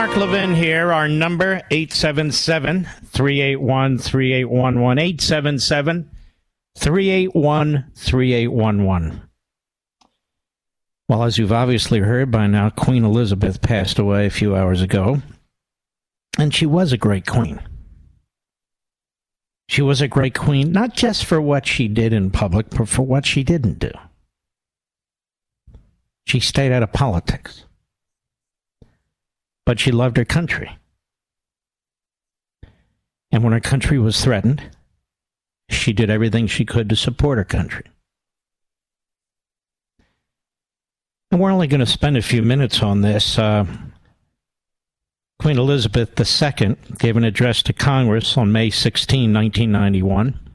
Mark Levin here. Our number, 877 381 3811. 877 381 3811. Well, as you've obviously heard by now, Queen Elizabeth passed away a few hours ago. And she was a great queen. She was a great queen, not just for what she did in public, but for what she didn't do. She stayed out of politics but she loved her country. And when her country was threatened, she did everything she could to support her country. And we're only going to spend a few minutes on this. Uh, Queen Elizabeth II gave an address to Congress on May 16, 1991.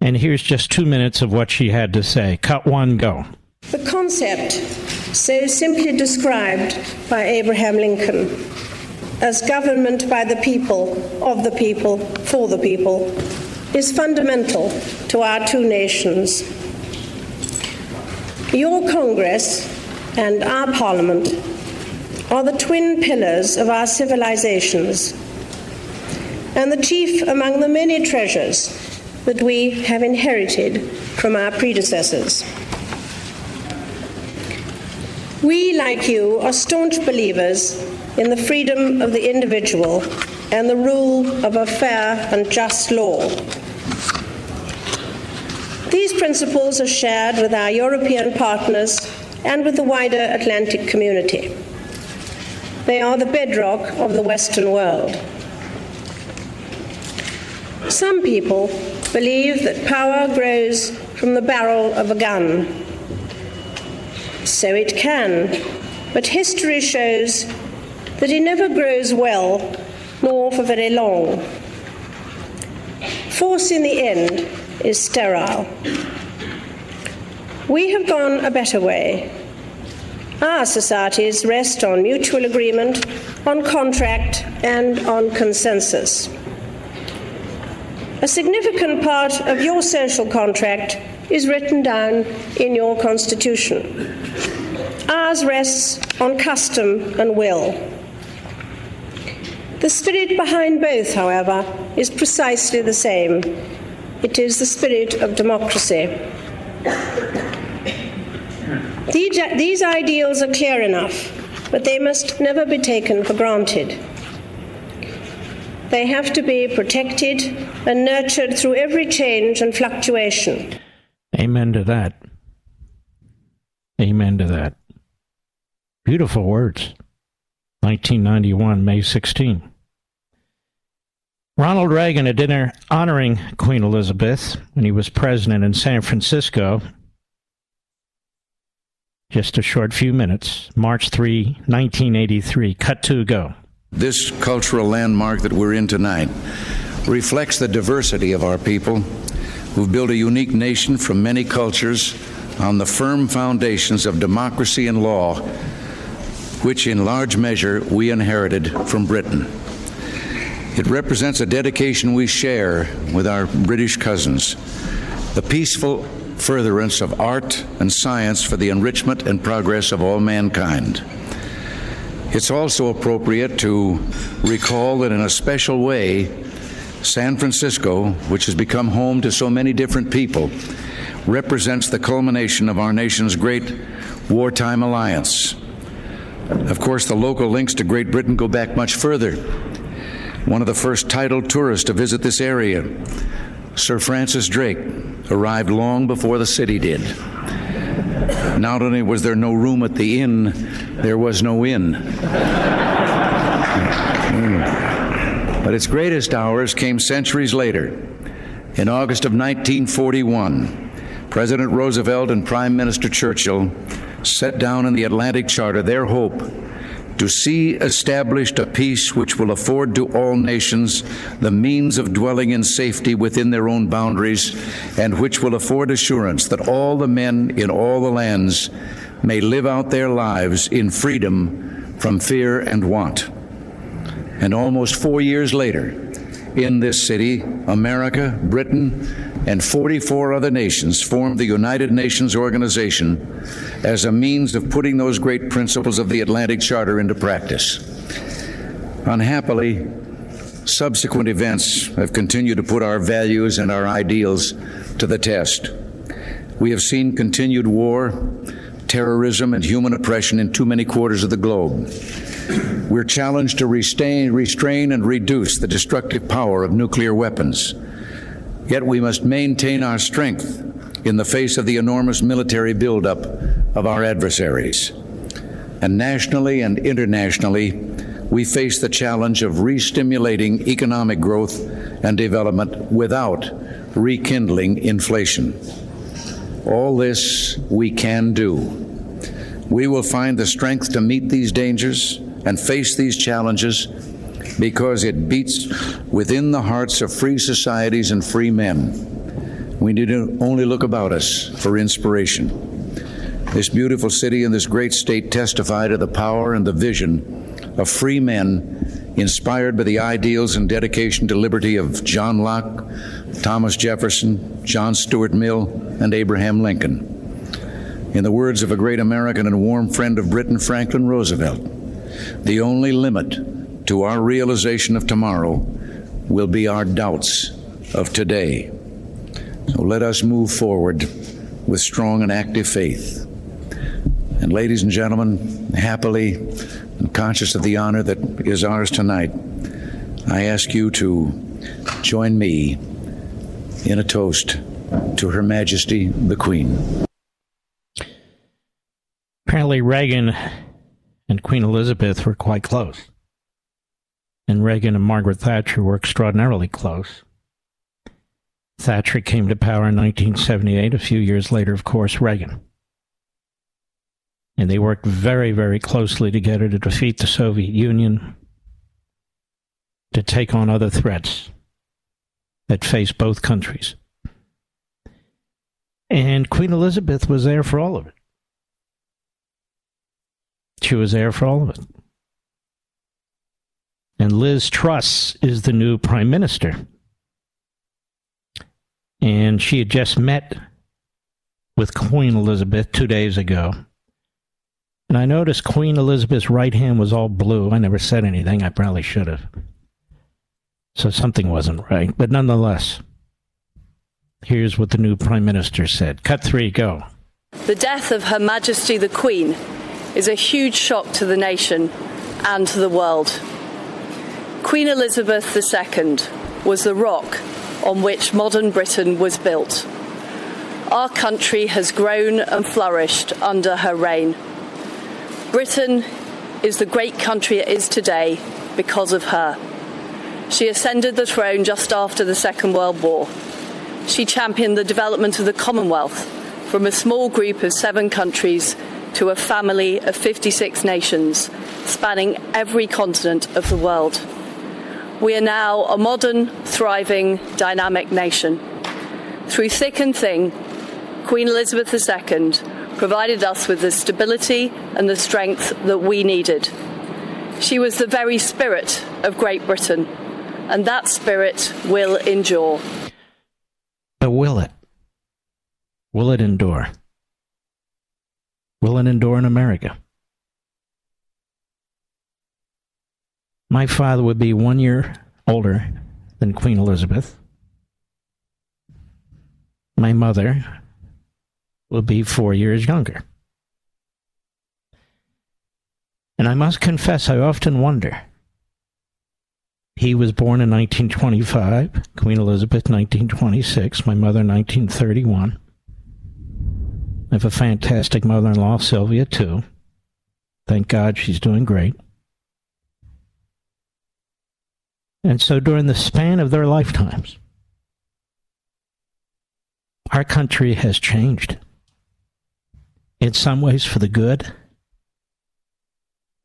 And here's just two minutes of what she had to say. Cut one, go. The concept, so simply described by Abraham Lincoln as government by the people, of the people, for the people, is fundamental to our two nations. Your Congress and our Parliament are the twin pillars of our civilizations and the chief among the many treasures that we have inherited from our predecessors. We, like you, are staunch believers in the freedom of the individual and the rule of a fair and just law. These principles are shared with our European partners and with the wider Atlantic community. They are the bedrock of the Western world. Some people believe that power grows from the barrel of a gun. So it can, but history shows that it never grows well, nor for very long. Force in the end is sterile. We have gone a better way. Our societies rest on mutual agreement, on contract, and on consensus. A significant part of your social contract is written down in your constitution. Ours rests on custom and will. The spirit behind both, however, is precisely the same. It is the spirit of democracy. These, ideals are clear enough, but they must never be taken for granted. They have to be protected and nurtured through every change and fluctuation. Amen to that. Amen to that. Beautiful words. 1991, May 16. Ronald Reagan, at dinner honoring Queen Elizabeth when he was president in San Francisco, Just a short few minutes. March 3, 1983. Cut to go. This cultural landmark that we're in tonight reflects the diversity of our people who've built a unique nation from many cultures on the firm foundations of democracy and law, which in large measure we inherited from Britain. It represents a dedication we share with our British cousins, the peaceful furtherance of art and science for the enrichment and progress of all mankind. It's also appropriate to recall that in a special way, San Francisco, which has become home to so many different people, represents the culmination of our nation's great wartime alliance. Of course, the local links to Great Britain go back much further. One of the first titled tourists to visit this area, Sir Francis Drake, arrived long before the city did. Not only was there no room at the inn, there was no inn. Hmm. But its greatest hours came centuries later. In August of 1941, President Roosevelt and Prime Minister Churchill set down in the Atlantic Charter their hope to see established a peace which will afford to all nations the means of dwelling in safety within their own boundaries, and which will afford assurance that all the men in all the lands may live out their lives in freedom from fear and want. And almost four years later, in this city, America, Britain, and 44 other nations formed the United Nations Organization as a means of putting those great principles of the Atlantic Charter into practice. Unhappily, subsequent events have continued to put our values and our ideals to the test. We have seen continued war, terrorism, and human oppression in too many quarters of the globe. We're challenged to restrain, restrain and reduce the destructive power of nuclear weapons. Yet we must maintain our strength in the face of the enormous military buildup of our adversaries. And nationally and internationally, we face the challenge of re-stimulating economic growth and development without rekindling inflation. All this we can do. We will find the strength to meet these dangers and face these challenges because it beats within the hearts of free societies and free men. We need to only look about us for inspiration. This beautiful city and this great state testify to the power and the vision of free men inspired by the ideals and dedication to liberty of John Locke, Thomas Jefferson, John Stuart Mill, and Abraham Lincoln. In the words of a great American and warm friend of Britain, Franklin Roosevelt, the only limit to our realization of tomorrow will be our doubts of today. So let us move forward with strong and active faith. And, ladies and gentlemen, happily and conscious of the honor that is ours tonight, I ask you to join me in a toast to Her Majesty the Queen. Apparently, Reagan and Queen Elizabeth were quite close and Reagan and Margaret Thatcher were extraordinarily close. Thatcher came to power in 1978. A few years later, of course, Reagan. And they worked very, very closely together to defeat the Soviet Union, to take on other threats that faced both countries. And Queen Elizabeth was there for all of it. She was there for all of it. And Liz Truss is the new prime minister. And she had just met with Queen Elizabeth two days ago. And I noticed Queen Elizabeth's right hand was all blue. I never said anything. I probably should have. So something wasn't right. But nonetheless, here's what the new prime minister said. Cut three, go. The death of Her Majesty the Queen is a huge shock to the nation and to the world. Queen Elizabeth II was the rock on which modern Britain was built. Our country has grown and flourished under her reign. Britain is the great country it is today because of her. She ascended the throne just after the Second World War. She championed the development of the Commonwealth from a small group of seven countries to a family of 56 nations spanning every continent of the world. We are now a modern, thriving, dynamic nation. Through thick and thin, Queen Elizabeth II provided us with the stability and the strength that we needed. She was the very spirit of Great Britain, and that spirit will endure. But will it? Will it endure? Will it endure in America? My father would be one year older than Queen Elizabeth. My mother would be four years younger. And I must confess, I often wonder. He was born in 1925, Queen Elizabeth 1926, my mother 1931. I have a fantastic mother in law, Sylvia, too. Thank God she's doing great. And so during the span of their lifetimes, our country has changed. In some ways for the good.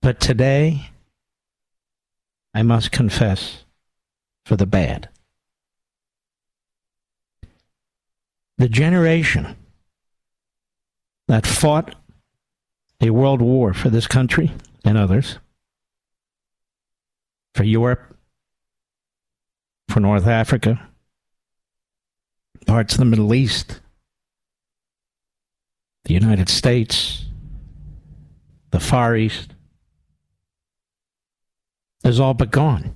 But today, I must confess, for the bad. The generation that fought a world war for this country and others, for Europe, for North Africa, parts of the Middle East, the United States, the Far East, is all but gone.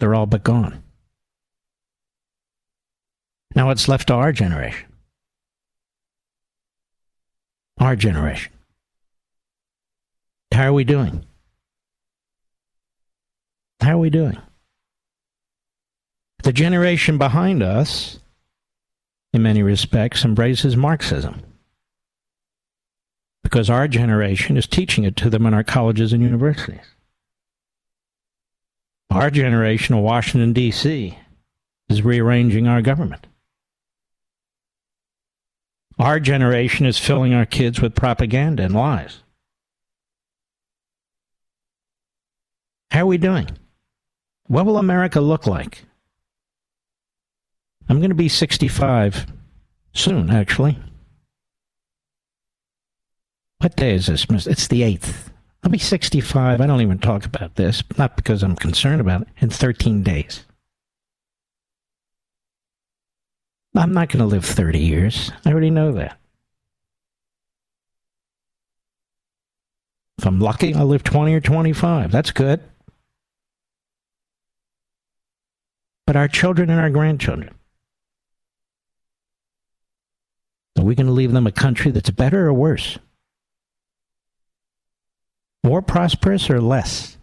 They're all but gone. Now it's left to our generation. Our generation. How are we doing? How are we doing? The generation behind us, in many respects, embraces Marxism because our generation is teaching it to them in our colleges and universities. Our generation of Washington, D.C., is rearranging our government. Our generation is filling our kids with propaganda and lies. How are we doing? What will America look like? I'm going to be 65 soon, actually. What day is this? It's the 8th. I'll be 65. I don't even talk about this, not because I'm concerned about it, in 13 days. I'm not going to live 30 years. I already know that. If I'm lucky, I'll live 20 or 25. That's good. But our children and our grandchildren, are we going to leave them a country that's better or worse? More prosperous or less?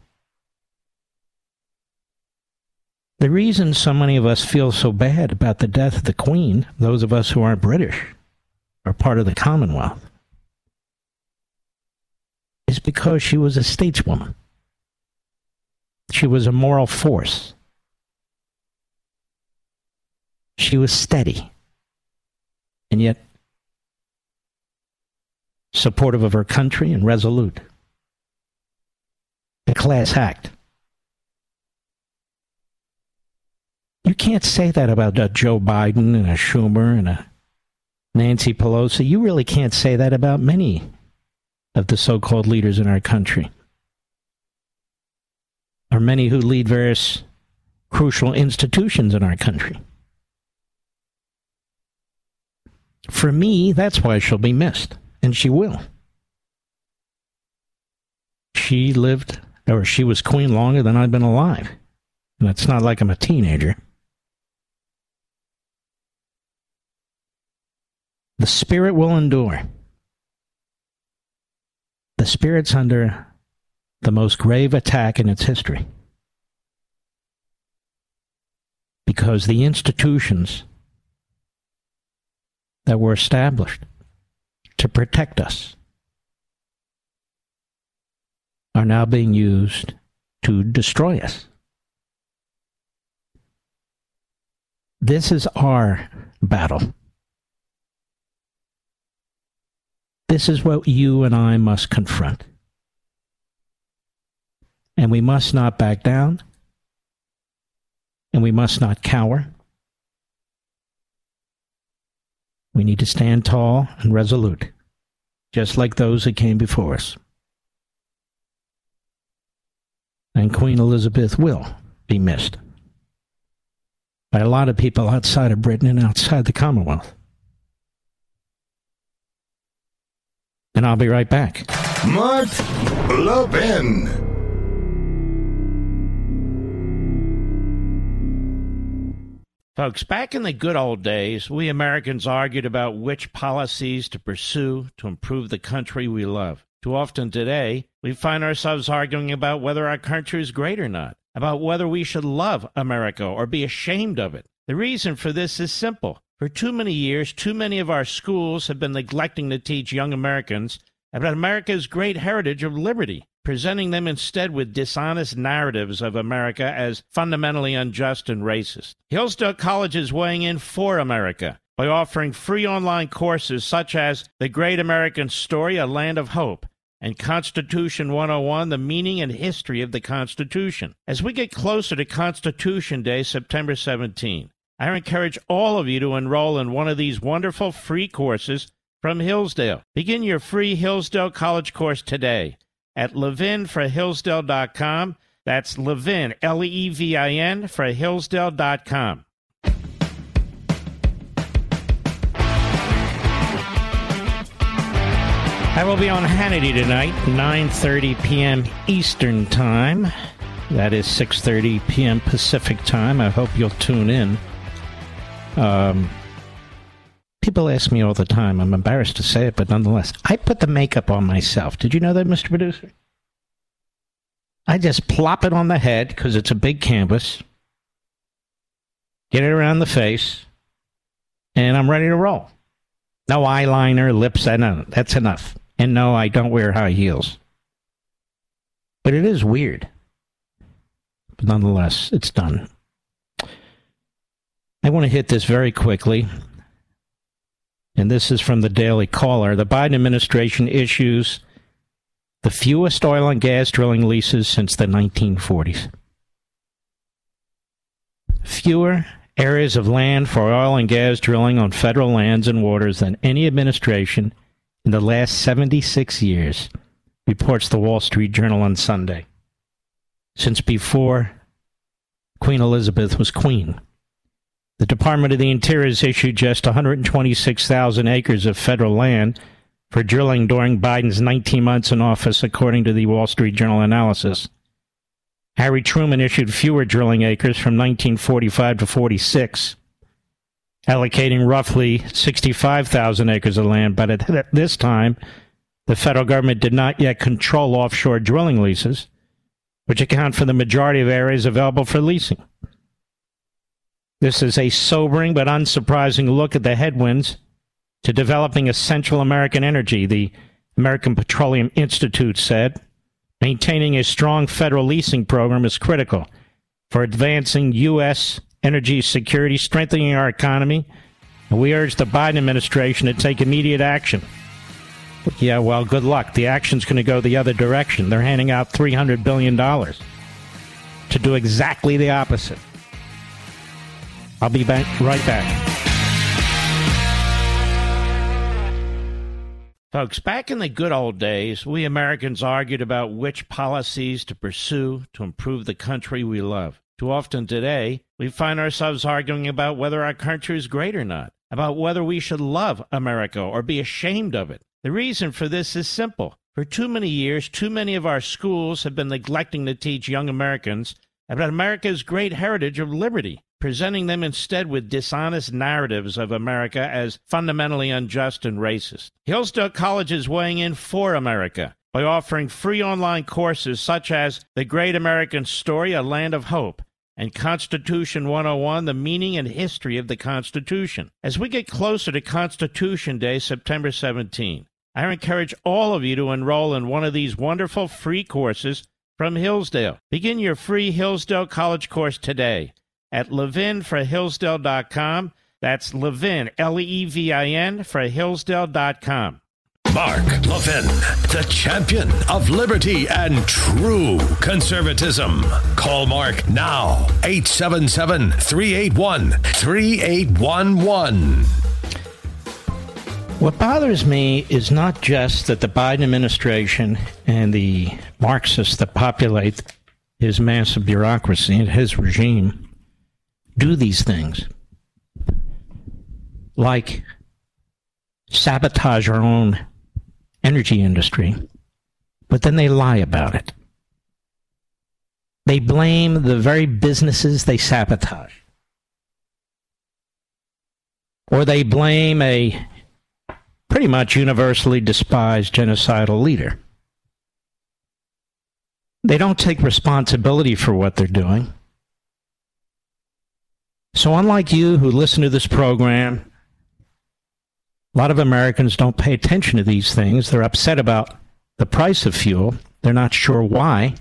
The reason so many of us feel so bad about the death of the Queen, those of us who aren't British, or part of the Commonwealth, is because she was a stateswoman. She was a moral force. She was steady, and yet supportive of her country and resolute. A class act. You can't say that about a Joe Biden and a Schumer and a Nancy Pelosi. You really can't say that about many of the so called leaders in our country, or many who lead various crucial institutions in our country. For me, that's why she'll be missed, and she will. She lived, or she was queen longer than I've been alive. And it's not like I'm a teenager. The spirit will endure. The spirit's under the most grave attack in its history. Because the institutions that were established to protect us are now being used to destroy us. This is our battle. This is what you and I must confront. And we must not back down. And we must not cower. We need to stand tall and resolute, just like those that came before us. And Queen Elizabeth will be missed by a lot of people outside of Britain and outside the Commonwealth. And I'll be right back. Mark Levin. Folks, back in the good old days, we Americans argued about which policies to pursue to improve the country we love. Too often today, we find ourselves arguing about whether our country is great or not, about whether we should love America or be ashamed of it. The reason for this is simple. For too many years, too many of our schools have been neglecting to teach young Americans about America's great heritage of liberty, presenting them instead with dishonest narratives of America as fundamentally unjust and racist. Hillsdale College is weighing in for America by offering free online courses such as The Great American Story, A Land of Hope, and Constitution 101, the meaning and history of the Constitution. As we get closer to Constitution Day, September 17, I encourage all of you to enroll in one of these wonderful free courses from Hillsdale. Begin your free Hillsdale College course today at levinforhillsdale.com. That's Levin, L E V I N, for Hillsdale.com. I will be on Hannity tonight, 9:30 p.m. Eastern Time. That is 6:30 p.m. Pacific Time. I hope you'll tune in. Um, people ask me all the time. I'm embarrassed to say it, but nonetheless, I put the makeup on myself. Did you know that, Mr. Producer? I just plop it on the head because it's a big canvas. Get it around the face, and I'm ready to roll. No eyeliner, lips. I know that's enough. And no, I don't wear high heels. But it is weird. But nonetheless, it's done. I want to hit this very quickly. And this is from the Daily Caller. The Biden administration issues the fewest oil and gas drilling leases since the 1940s. Fewer areas of land for oil and gas drilling on federal lands and waters than any administration in the last 76 years, reports the Wall Street Journal on Sunday. Since before Queen Elizabeth was queen. The Department of the Interior has issued just 126,000 acres of federal land for drilling during Biden's 19 months in office, according to the Wall Street Journal analysis. Harry Truman issued fewer drilling acres from 1945 to 46 allocating roughly 65,000 acres of land, but at this time, the federal government did not yet control offshore drilling leases, which account for the majority of areas available for leasing. This is a sobering but unsurprising look at the headwinds to developing a Central American energy, the American Petroleum Institute said. Maintaining a strong federal leasing program is critical for advancing U.S energy security, strengthening our economy. And we urge the Biden administration to take immediate action. Yeah, well, good luck. The action's going to go the other direction. They're handing out $300 billion to do exactly the opposite. I'll be back right back. Folks, back in the good old days, we Americans argued about which policies to pursue to improve the country we love. Too often today, we find ourselves arguing about whether our country is great or not, about whether we should love America or be ashamed of it. The reason for this is simple. For too many years, too many of our schools have been neglecting to teach young Americans about America's great heritage of liberty, presenting them instead with dishonest narratives of America as fundamentally unjust and racist. Hillsdale College is weighing in for America by offering free online courses such as The Great American Story, A Land of Hope and Constitution 101, the meaning and history of the Constitution. As we get closer to Constitution Day, September 17, I encourage all of you to enroll in one of these wonderful free courses from Hillsdale. Begin your free Hillsdale College course today at levinforhillsdale.com. That's Levin, L E V I N, for Hillsdale.com. Mark Levin, the champion of liberty and true conservatism. Call Mark now, 877 381 3811. What bothers me is not just that the Biden administration and the Marxists that populate his massive bureaucracy and his regime do these things. Like sabotage our own energy industry, but then they lie about it. They blame the very businesses they sabotage. Or they blame a pretty much universally despised genocidal leader. They don't take responsibility for what they're doing. So, unlike you who listen to this program a lot of Americans don't pay attention to these things. They're upset about the price of fuel. They're not sure why.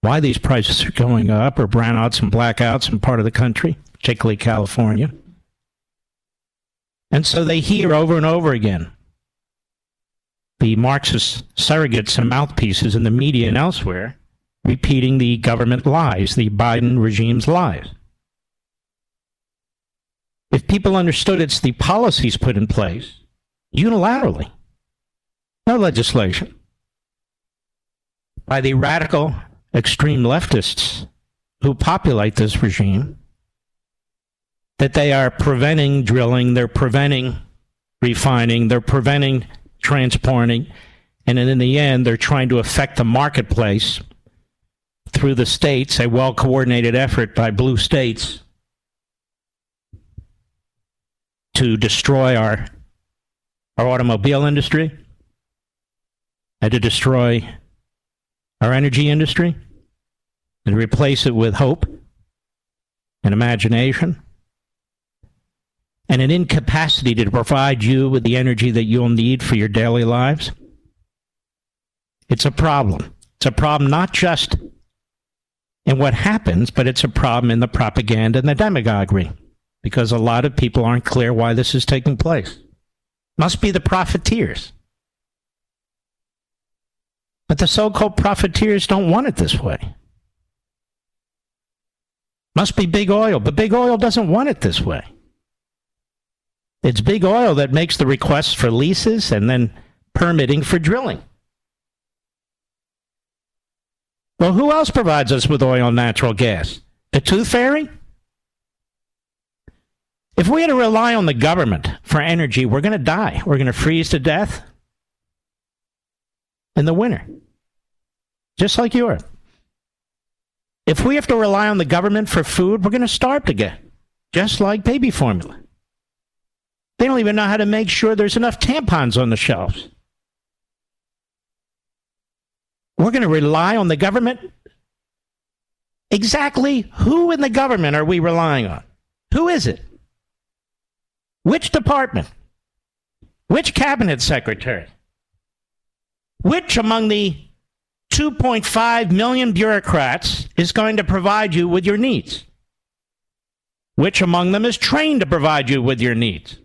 Why these prices are going up or brownouts and blackouts in part of the country, particularly California. And so they hear over and over again the Marxist surrogates and mouthpieces in the media and elsewhere repeating the government lies, the Biden regime's lies. If people understood it's the policies put in place unilaterally, no legislation, by the radical extreme leftists who populate this regime, that they are preventing drilling, they're preventing refining, they're preventing transporting, and in the end, they're trying to affect the marketplace through the states, a well coordinated effort by blue states to destroy our our automobile industry and to destroy our energy industry and replace it with hope and imagination and an incapacity to provide you with the energy that you'll need for your daily lives. It's a problem. It's a problem not just in what happens, but it's a problem in the propaganda and the demagoguery because a lot of people aren't clear why this is taking place. Must be the profiteers. But the so called profiteers don't want it this way. Must be big oil, but big oil doesn't want it this way. It's big oil that makes the requests for leases and then permitting for drilling. Well, who else provides us with oil and natural gas? The Tooth Fairy? If we had to rely on the government for energy, we're going to die. We're going to freeze to death in the winter, just like Europe. If we have to rely on the government for food, we're going to starve to death, just like baby formula. They don't even know how to make sure there's enough tampons on the shelves. We're going to rely on the government. Exactly who in the government are we relying on? Who is it? Which department? Which cabinet secretary? Which among the 2.5 million bureaucrats is going to provide you with your needs? Which among them is trained to provide you with your needs?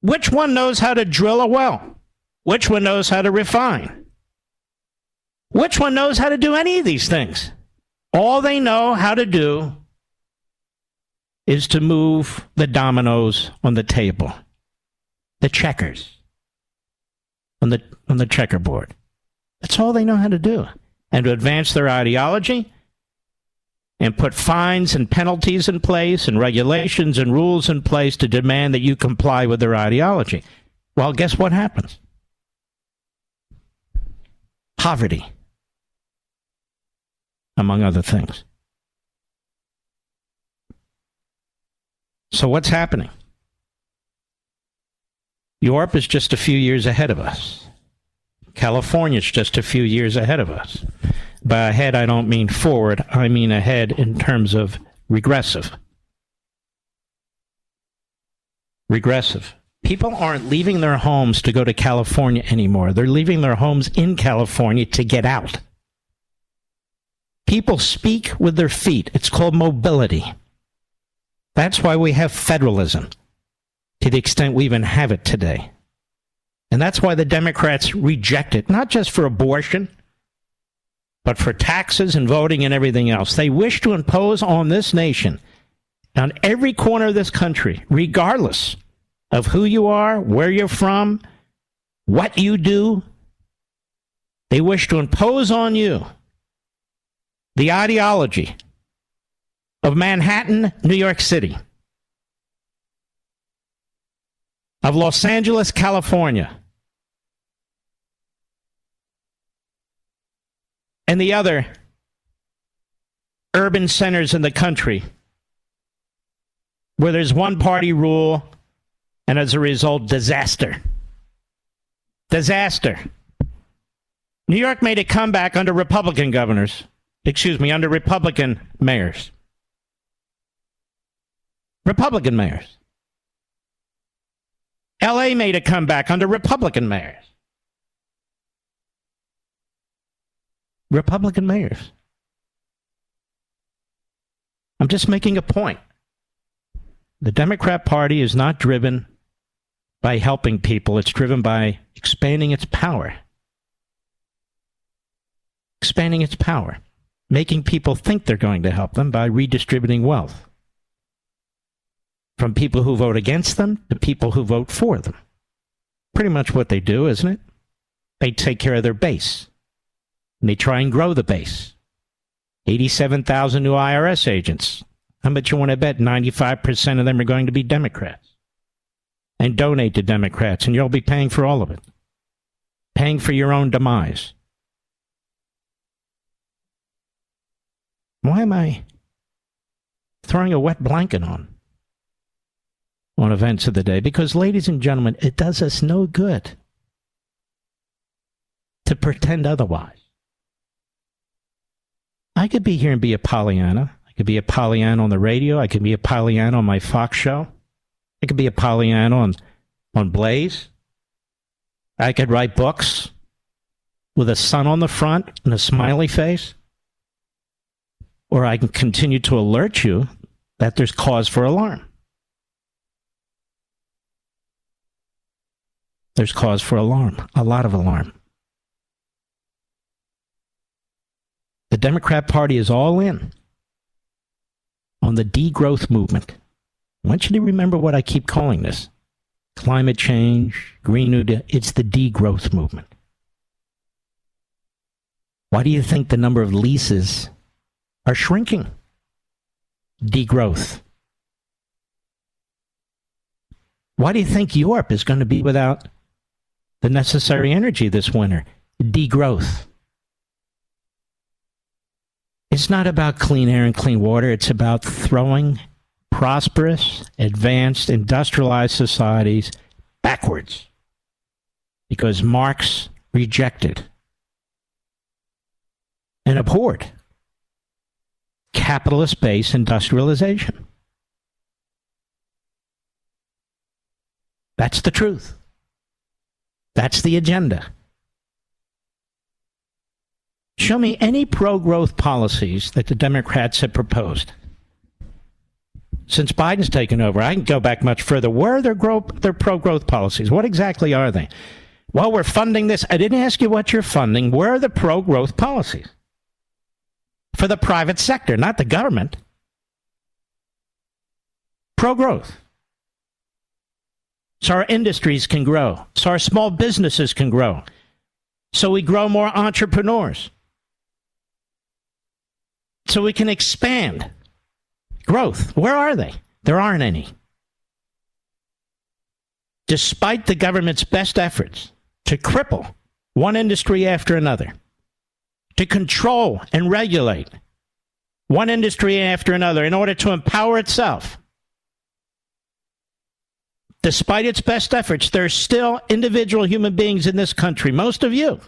Which one knows how to drill a well? Which one knows how to refine? Which one knows how to do any of these things? All they know how to do is to move the dominoes on the table, the checkers on the on the checkerboard. That's all they know how to do, and to advance their ideology and put fines and penalties in place and regulations and rules in place to demand that you comply with their ideology. Well, guess what happens? Poverty, among other things. So, what's happening? Europe is just a few years ahead of us. California is just a few years ahead of us. By ahead, I don't mean forward, I mean ahead in terms of regressive. Regressive. People aren't leaving their homes to go to California anymore. They're leaving their homes in California to get out. People speak with their feet. It's called mobility. That's why we have federalism, to the extent we even have it today. And that's why the Democrats reject it, not just for abortion, but for taxes and voting and everything else. They wish to impose on this nation, on every corner of this country, regardless of who you are, where you're from, what you do, they wish to impose on you the ideology of Manhattan, New York City, of Los Angeles, California, and the other urban centers in the country where there's one party rule and as a result, disaster. Disaster. New York made a comeback under Republican governors, excuse me, under Republican mayors. Republican mayors. LA made a comeback under Republican mayors. Republican mayors. I'm just making a point. The Democrat Party is not driven by helping people, it's driven by expanding its power. Expanding its power. Making people think they're going to help them by redistributing wealth. From people who vote against them to people who vote for them. Pretty much what they do, isn't it? They take care of their base. And they try and grow the base. 87,000 new IRS agents. How much you want to bet 95% of them are going to be Democrats? And donate to Democrats, and you'll be paying for all of it. Paying for your own demise. Why am I throwing a wet blanket on? On events of the day? Because, ladies and gentlemen, it does us no good to pretend otherwise. I could be here and be a Pollyanna. I could be a Pollyanna on the radio. I could be a Pollyanna on my Fox show. I could be a Pollyanna on, on Blaze. I could write books with a sun on the front and a smiley face. Or I can continue to alert you that there's cause for alarm. There's cause for alarm, a lot of alarm. The Democrat Party is all in on the degrowth movement. I want you to remember what I keep calling this climate change, Green New Deal. It's the degrowth movement. Why do you think the number of leases are shrinking? Degrowth. Why do you think Europe is going to be without the necessary energy this winter? Degrowth. It's not about clean air and clean water. It's about throwing prosperous, advanced, industrialized societies backwards. Because Marx rejected and abhorred capitalist based industrialization. That's the truth. That's the agenda. Show me any pro growth policies that the Democrats have proposed. Since Biden's taken over, I can go back much further. Where are their, their pro growth policies? What exactly are they? Well, we're funding this. I didn't ask you what you're funding. Where are the pro growth policies? For the private sector, not the government. Pro growth. So our industries can grow, so our small businesses can grow, so we grow more entrepreneurs so we can expand growth. Where are they? There aren't any. Despite the government's best efforts to cripple one industry after another, to control and regulate one industry after another in order to empower itself. Despite its best efforts, there are still individual human beings in this country, most of you,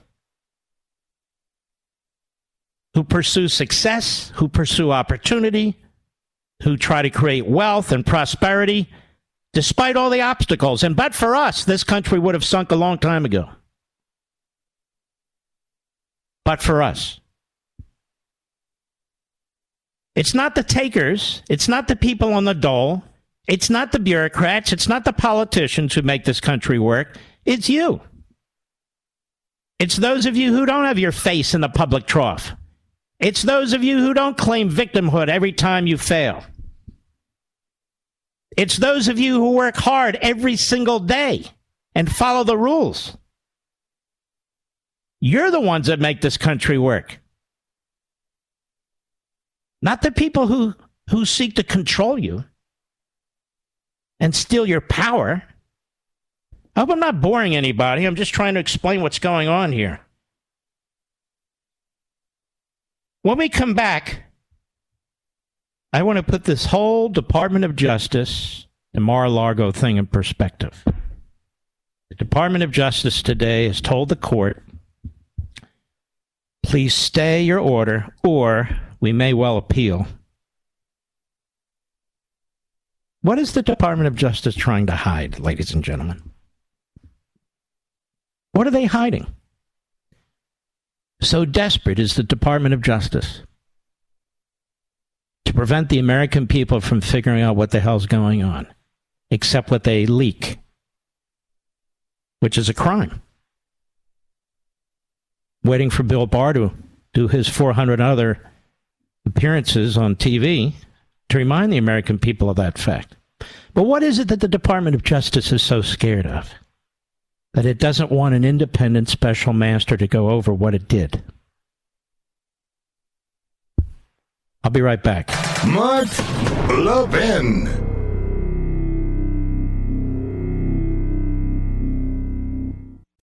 who pursue success, who pursue opportunity, who try to create wealth and prosperity despite all the obstacles. And but for us, this country would have sunk a long time ago. But for us. It's not the takers, it's not the people on the dole, it's not the bureaucrats, it's not the politicians who make this country work. It's you. It's those of you who don't have your face in the public trough. It's those of you who don't claim victimhood every time you fail. It's those of you who work hard every single day and follow the rules. You're the ones that make this country work. Not the people who, who seek to control you and steal your power. I hope I'm not boring anybody. I'm just trying to explain what's going on here. When we come back, I want to put this whole Department of Justice and Mar-a-Lago thing in perspective. The Department of Justice today has told the court, please stay your order or we may well appeal. What is the Department of Justice trying to hide, ladies and gentlemen? What are they hiding? So desperate is the Department of Justice to prevent the American people from figuring out what the hell's going on, except what they leak, which is a crime. Waiting for Bill Barr to do his 400 other appearances on TV to remind the American people of that fact. But what is it that the Department of Justice is so scared of? That it doesn't want an independent special master to go over what it did. I'll be right back. Mark Levin.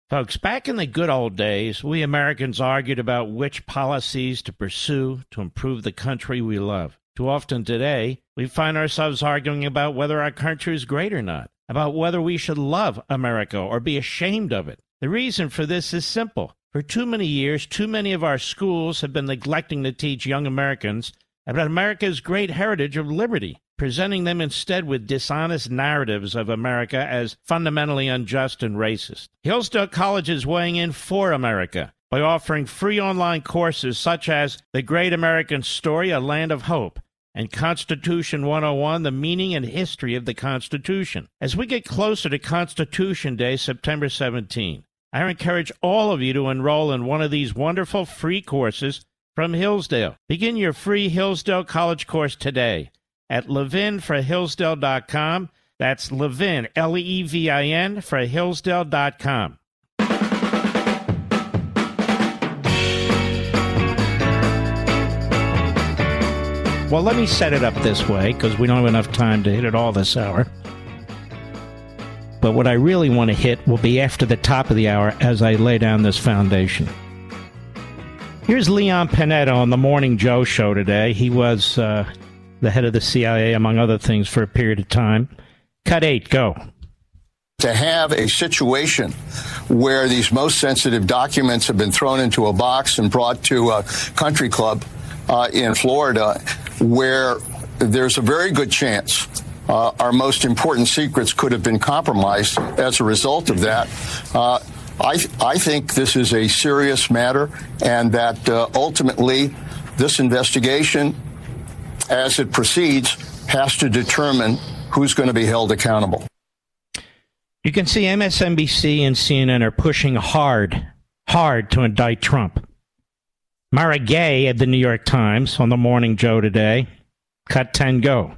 Folks, back in the good old days, we Americans argued about which policies to pursue to improve the country we love. Too often today, we find ourselves arguing about whether our country is great or not, about whether we should love America or be ashamed of it. The reason for this is simple. For too many years, too many of our schools have been neglecting to teach young Americans about America's great heritage of liberty, presenting them instead with dishonest narratives of America as fundamentally unjust and racist. Hillsdale College is weighing in for America by offering free online courses such as The Great American Story, A Land of Hope, and Constitution 101, The Meaning and History of the Constitution. As we get closer to Constitution Day, September 17, I encourage all of you to enroll in one of these wonderful free courses from Hillsdale. Begin your free Hillsdale College course today at levinforhillsdale.com. That's Levin, L E V I N, for Hillsdale.com. Well, let me set it up this way because we don't have enough time to hit it all this hour. But what I really want to hit will be after the top of the hour as I lay down this foundation. Here's Leon Panetta on the Morning Joe show today. He was uh, the head of the CIA, among other things, for a period of time. Cut eight, go. To have a situation where these most sensitive documents have been thrown into a box and brought to a country club uh, in Florida, where there's a very good chance uh, our most important secrets could have been compromised as a result of that. Uh, I, I think this is a serious matter, and that uh, ultimately this investigation, as it proceeds, has to determine who's going to be held accountable. You can see MSNBC and CNN are pushing hard, hard to indict Trump. Mara Gay at the New York Times on the Morning Joe today. Cut 10 go.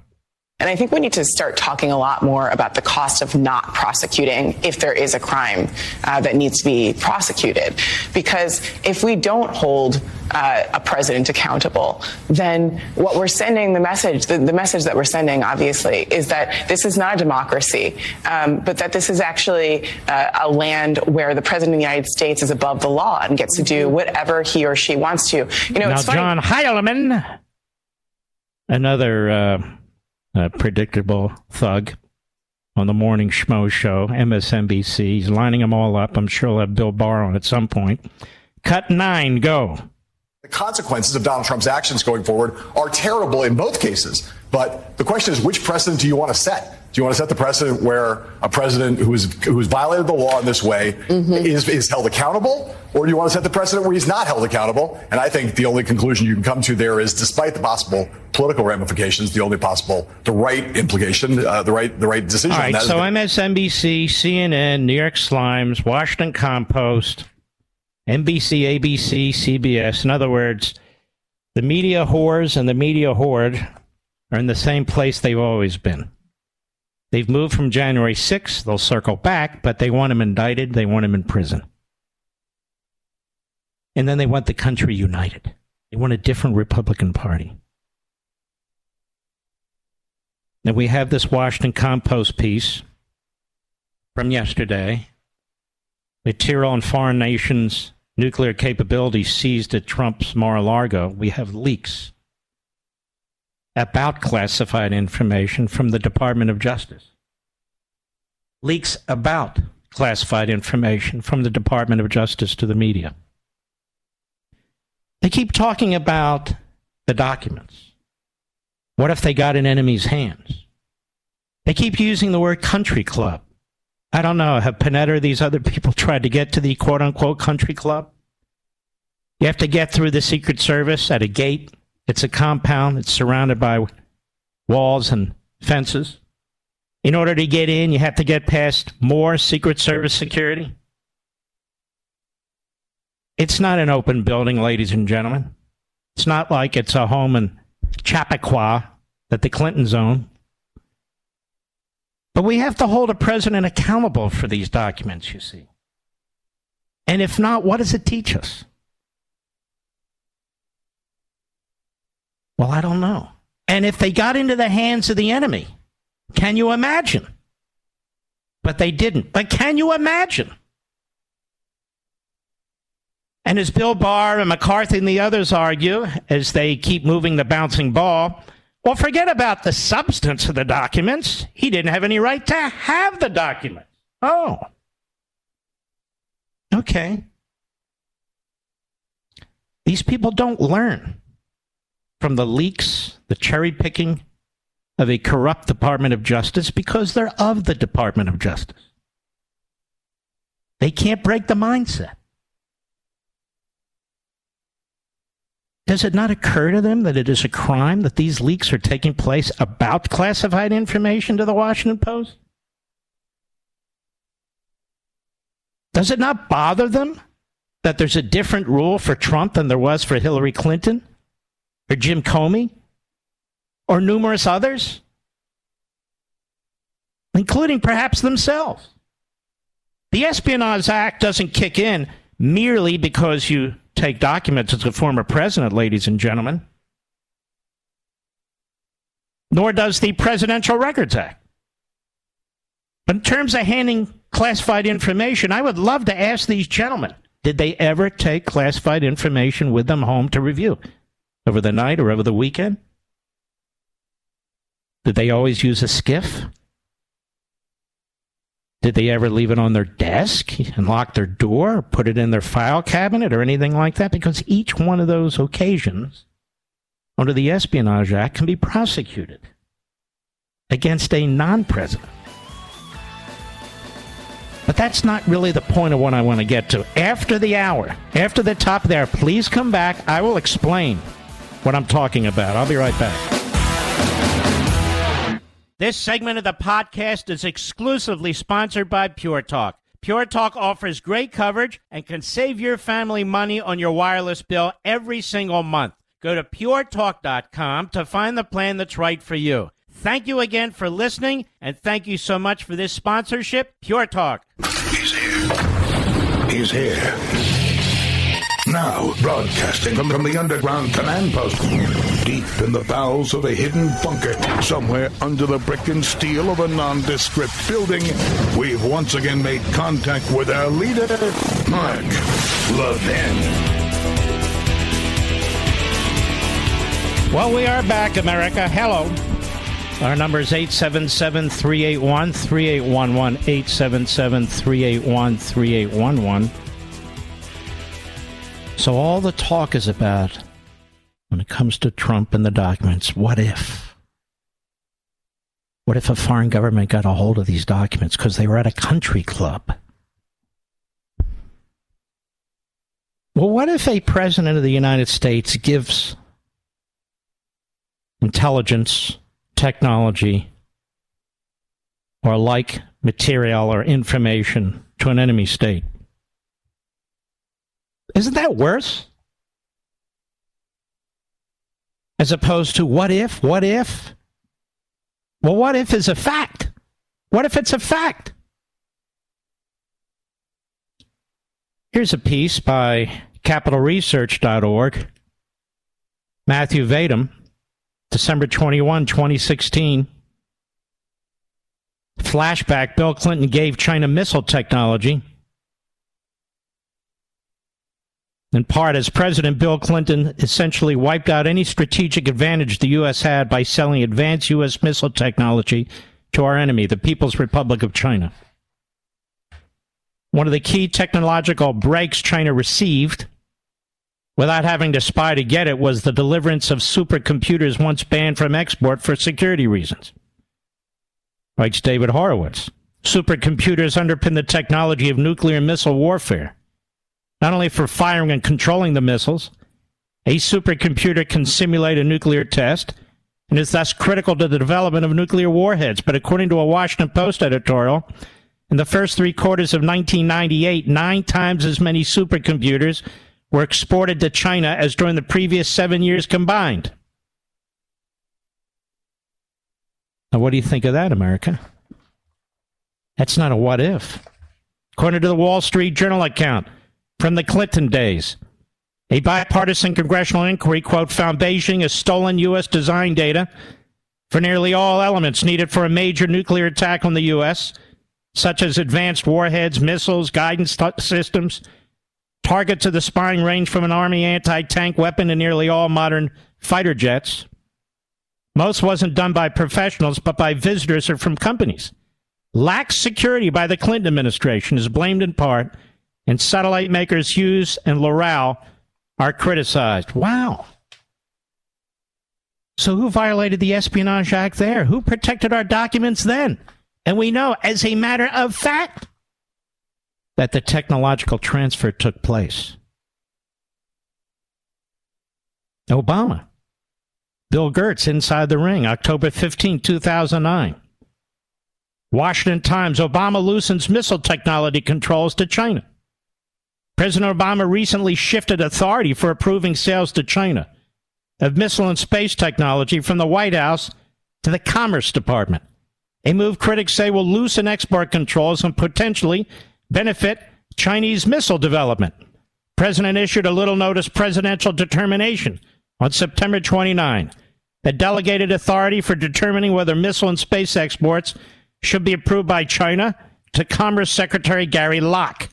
And I think we need to start talking a lot more about the cost of not prosecuting if there is a crime uh, that needs to be prosecuted. Because if we don't hold uh, a president accountable, then what we're sending, the message, the, the, message that we're sending, obviously, is that this is not a democracy, um, but that this is actually uh, a land where the president of the United States is above the law and gets to do whatever he or she wants to. You know, now, John Heilemann, another uh, predictable thug on the morning schmo show, MSNBC. He's lining them all up. I'm sure he'll have Bill Barr on at some point. Cut nine, go. The consequences of Donald Trump's actions going forward are terrible in both cases. But the question is, which precedent do you want to set? Do you want to set the precedent where a president who has who's violated the law in this way mm-hmm. is is held accountable, or do you want to set the precedent where he's not held accountable? And I think the only conclusion you can come to there is, despite the possible political ramifications, the only possible the right implication, uh, the right the right decision. All right. So MSNBC, CNN, New York Slimes, Washington Compost, NBC, ABC, CBS. In other words, the media whores and the media horde are in the same place they've always been. They've moved from January 6th. They'll circle back, but they want him indicted. They want him in prison. And then they want the country united. They want a different Republican Party. And we have this Washington Compost piece from yesterday. Material on foreign nations' nuclear capabilities seized at Trump's Mar a Lago. We have leaks about classified information from the Department of Justice. Leaks about classified information from the Department of Justice to the media. They keep talking about the documents. What if they got in enemy's hands? They keep using the word country club. I don't know. Have Panetta or these other people tried to get to the quote unquote country club? You have to get through the Secret Service at a gate. It's a compound. It's surrounded by walls and fences. In order to get in, you have to get past more Secret Service security. It's not an open building, ladies and gentlemen. It's not like it's a home in Chappaqua that the Clintons own. But we have to hold a president accountable for these documents, you see. And if not, what does it teach us? Well, I don't know. And if they got into the hands of the enemy, can you imagine? But they didn't. But can you imagine? And as Bill Barr and McCarthy and the others argue, as they keep moving the bouncing ball, well, forget about the substance of the documents. He didn't have any right to have the documents. Oh. Okay. These people don't learn from the leaks, the cherry picking of a corrupt Department of Justice because they're of the Department of Justice. They can't break the mindset. Does it not occur to them that it is a crime that these leaks are taking place about classified information to the Washington Post? Does it not bother them that there's a different rule for Trump than there was for Hillary Clinton or Jim Comey or numerous others, including perhaps themselves? The Espionage Act doesn't kick in merely because you take documents as a former president, ladies and gentlemen. Nor does the Presidential Records Act. But in terms of handing classified information, I would love to ask these gentlemen did they ever take classified information with them home to review over the night or over the weekend? Did they always use a SCIF? Did they ever leave it on their desk and lock their door or put it in their file cabinet or anything like that? Because each one of those occasions under the Espionage Act can be prosecuted against a non president. But that's not really the point of what I want to get to. After the hour, after the top there, please come back. I will explain what I'm talking about. I'll be right back. This segment of the podcast is exclusively sponsored by Pure Talk. Pure Talk offers great coverage and can save your family money on your wireless bill every single month. Go to puretalk.com to find the plan that's right for you. Thank you again for listening, and thank you so much for this sponsorship, Pure Talk. He's here. He's here. Now, broadcasting from, from the underground command post, deep in the bowels of a hidden bunker, somewhere under the brick and steel of a nondescript building, we've once again made contact with our leader, Mark Levin. Well, we are back, America. Hello. Our number is 877 381 3811. 877 381 3811. So all the talk is about when it comes to Trump and the documents, what if? What if a foreign government got a hold of these documents because they were at a country club? Well, what if a president of the United States gives intelligence, technology, or like material or information to an enemy state? Isn't that worse? As opposed to what if, what if? Well, what if is a fact? What if it's a fact? Here's a piece by capitalresearch.org. Matthew Vadum, December 21, 2016. Flashback Bill Clinton gave China missile technology. In part, as President Bill Clinton essentially wiped out any strategic advantage the U.S. had by selling advanced U.S. missile technology to our enemy, the People's Republic of China. One of the key technological breaks China received without having to spy to get it was the deliverance of supercomputers once banned from export for security reasons. Writes David Horowitz. Supercomputers underpin the technology of nuclear missile warfare not only for firing and controlling the missiles. A supercomputer can simulate a nuclear test and is thus critical to the development of nuclear warheads. But according to a Washington Post editorial, in the first three quarters of 1998, nine times as many supercomputers were exported to China as during the previous seven years combined. Now, what do you think of that, America? That's not a what if. According to the Wall Street Journal account, from the Clinton days. A bipartisan congressional inquiry, quote, found Beijing has stolen U.S. design data for nearly all elements needed for a major nuclear attack on the U.S., such as advanced warheads, missiles, guidance systems, targets of the spying range from an Army anti tank weapon to nearly all modern fighter jets. Most wasn't done by professionals, but by visitors or from companies. Lax security by the Clinton administration is blamed in part and satellite makers Hughes and Loral are criticized. Wow. So who violated the Espionage Act there? Who protected our documents then? And we know, as a matter of fact, that the technological transfer took place. Obama. Bill Gertz inside the ring, October 15, 2009. Washington Times Obama loosens missile technology controls to China. President Obama recently shifted authority for approving sales to China of missile and space technology from the White House to the Commerce Department. A move critics say will loosen export controls and potentially benefit Chinese missile development. President issued a little notice presidential determination on September 29 that delegated authority for determining whether missile and space exports should be approved by China to Commerce Secretary Gary Locke.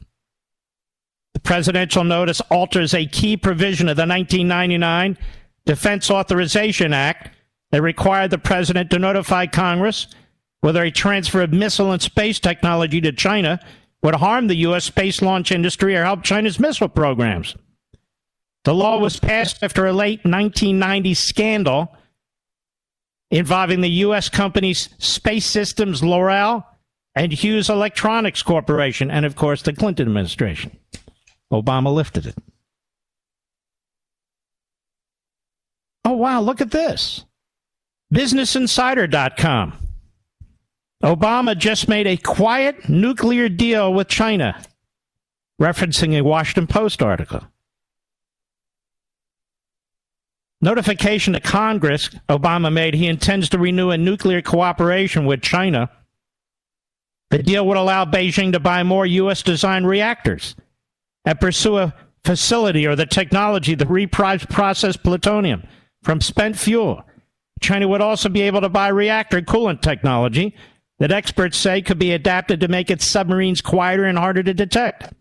Presidential notice alters a key provision of the 1999 Defense Authorization Act that required the president to notify Congress whether a transfer of missile and space technology to China would harm the U.S. space launch industry or help China's missile programs. The law was passed after a late 1990 scandal involving the U.S. companies Space Systems Loral and Hughes Electronics Corporation, and of course the Clinton administration. Obama lifted it. Oh, wow, look at this. BusinessInsider.com. Obama just made a quiet nuclear deal with China, referencing a Washington Post article. Notification to Congress Obama made he intends to renew a nuclear cooperation with China. The deal would allow Beijing to buy more U.S. designed reactors pursue a facility or the technology to reprocess plutonium from spent fuel. China would also be able to buy reactor coolant technology that experts say could be adapted to make its submarines quieter and harder to detect.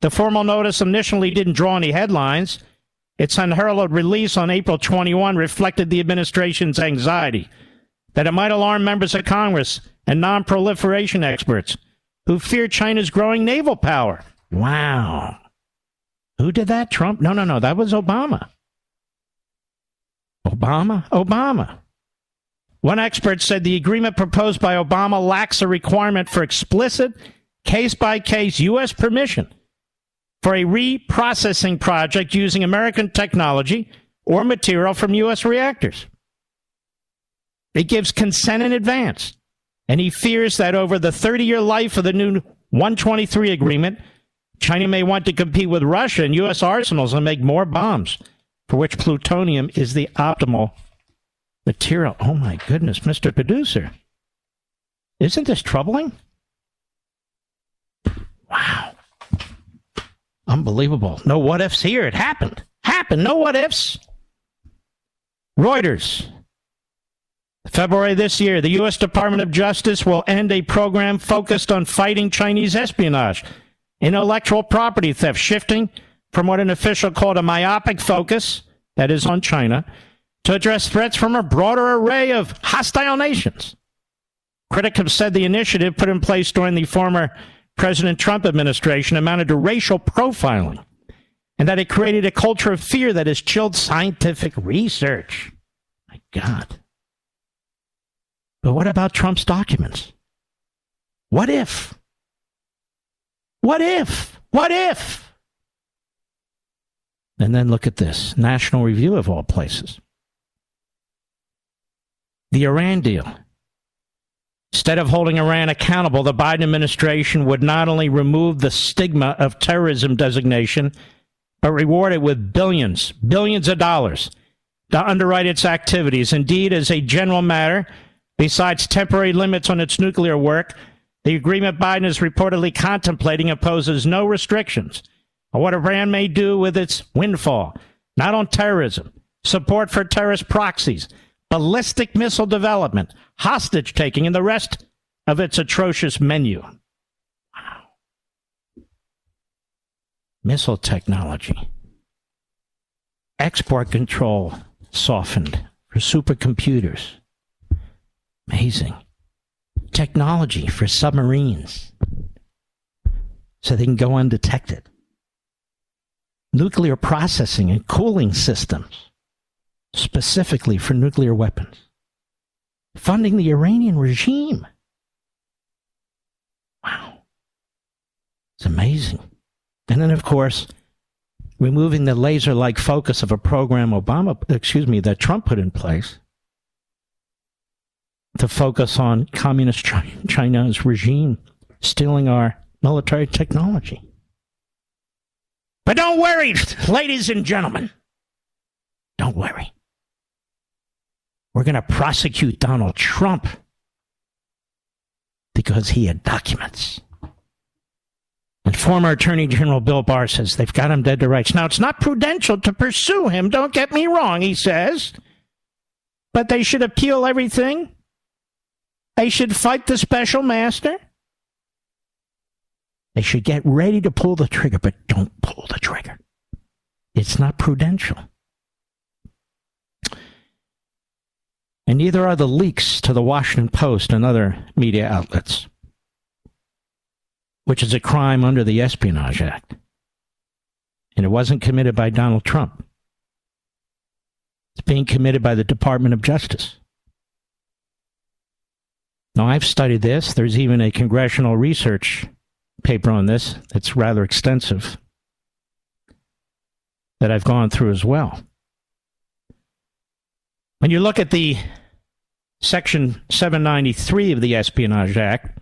The formal notice initially didn't draw any headlines. Its unheralded release on April 21 reflected the administration's anxiety that it might alarm members of Congress and non-proliferation experts who fear China's growing naval power. Wow. Who did that? Trump? No, no, no. That was Obama. Obama? Obama. One expert said the agreement proposed by Obama lacks a requirement for explicit case by case U.S. permission for a reprocessing project using American technology or material from U.S. reactors. It gives consent in advance, and he fears that over the 30 year life of the new 123 agreement, China may want to compete with Russia and U.S. arsenals and make more bombs, for which plutonium is the optimal material. Oh my goodness, Mr. Producer. Isn't this troubling? Wow. Unbelievable. No what ifs here. It happened. Happened. No what ifs. Reuters. February this year, the U.S. Department of Justice will end a program focused on fighting Chinese espionage, intellectual property theft, shifting from what an official called a myopic focus, that is on China, to address threats from a broader array of hostile nations. Critics have said the initiative put in place during the former President Trump administration amounted to racial profiling and that it created a culture of fear that has chilled scientific research. My God. But what about Trump's documents? What if? What if? What if? And then look at this National Review of all places. The Iran deal Instead of holding Iran accountable, the Biden administration would not only remove the stigma of terrorism designation, but reward it with billions, billions of dollars to underwrite its activities. Indeed, as a general matter, besides temporary limits on its nuclear work, the agreement Biden is reportedly contemplating imposes no restrictions on what Iran may do with its windfall, not on terrorism, support for terrorist proxies, ballistic missile development, hostage taking, and the rest of its atrocious menu. Wow. Missile technology. Export control softened for supercomputers. Amazing. Technology for submarines so they can go undetected. Nuclear processing and cooling systems specifically for nuclear weapons funding the Iranian regime. Wow. It's amazing. And then, of course, removing the laser like focus of a program Obama, excuse me, that Trump put in place to focus on communist China's regime stealing our military technology. But don't worry, ladies and gentlemen. Don't worry. We're going to prosecute Donald Trump because he had documents. And former Attorney General Bill Barr says they've got him dead to rights. Now, it's not prudential to pursue him, don't get me wrong, he says. But they should appeal everything. They should fight the special master. They should get ready to pull the trigger, but don't pull the trigger. It's not prudential. and neither are the leaks to the Washington Post and other media outlets, which is a crime under the Espionage Act. And it wasn't committed by Donald Trump. It's being committed by the Department of Justice. Now, I've studied this. There's even a congressional research paper on this that's rather extensive that I've gone through as well. When you look at the Section 793 of the Espionage Act,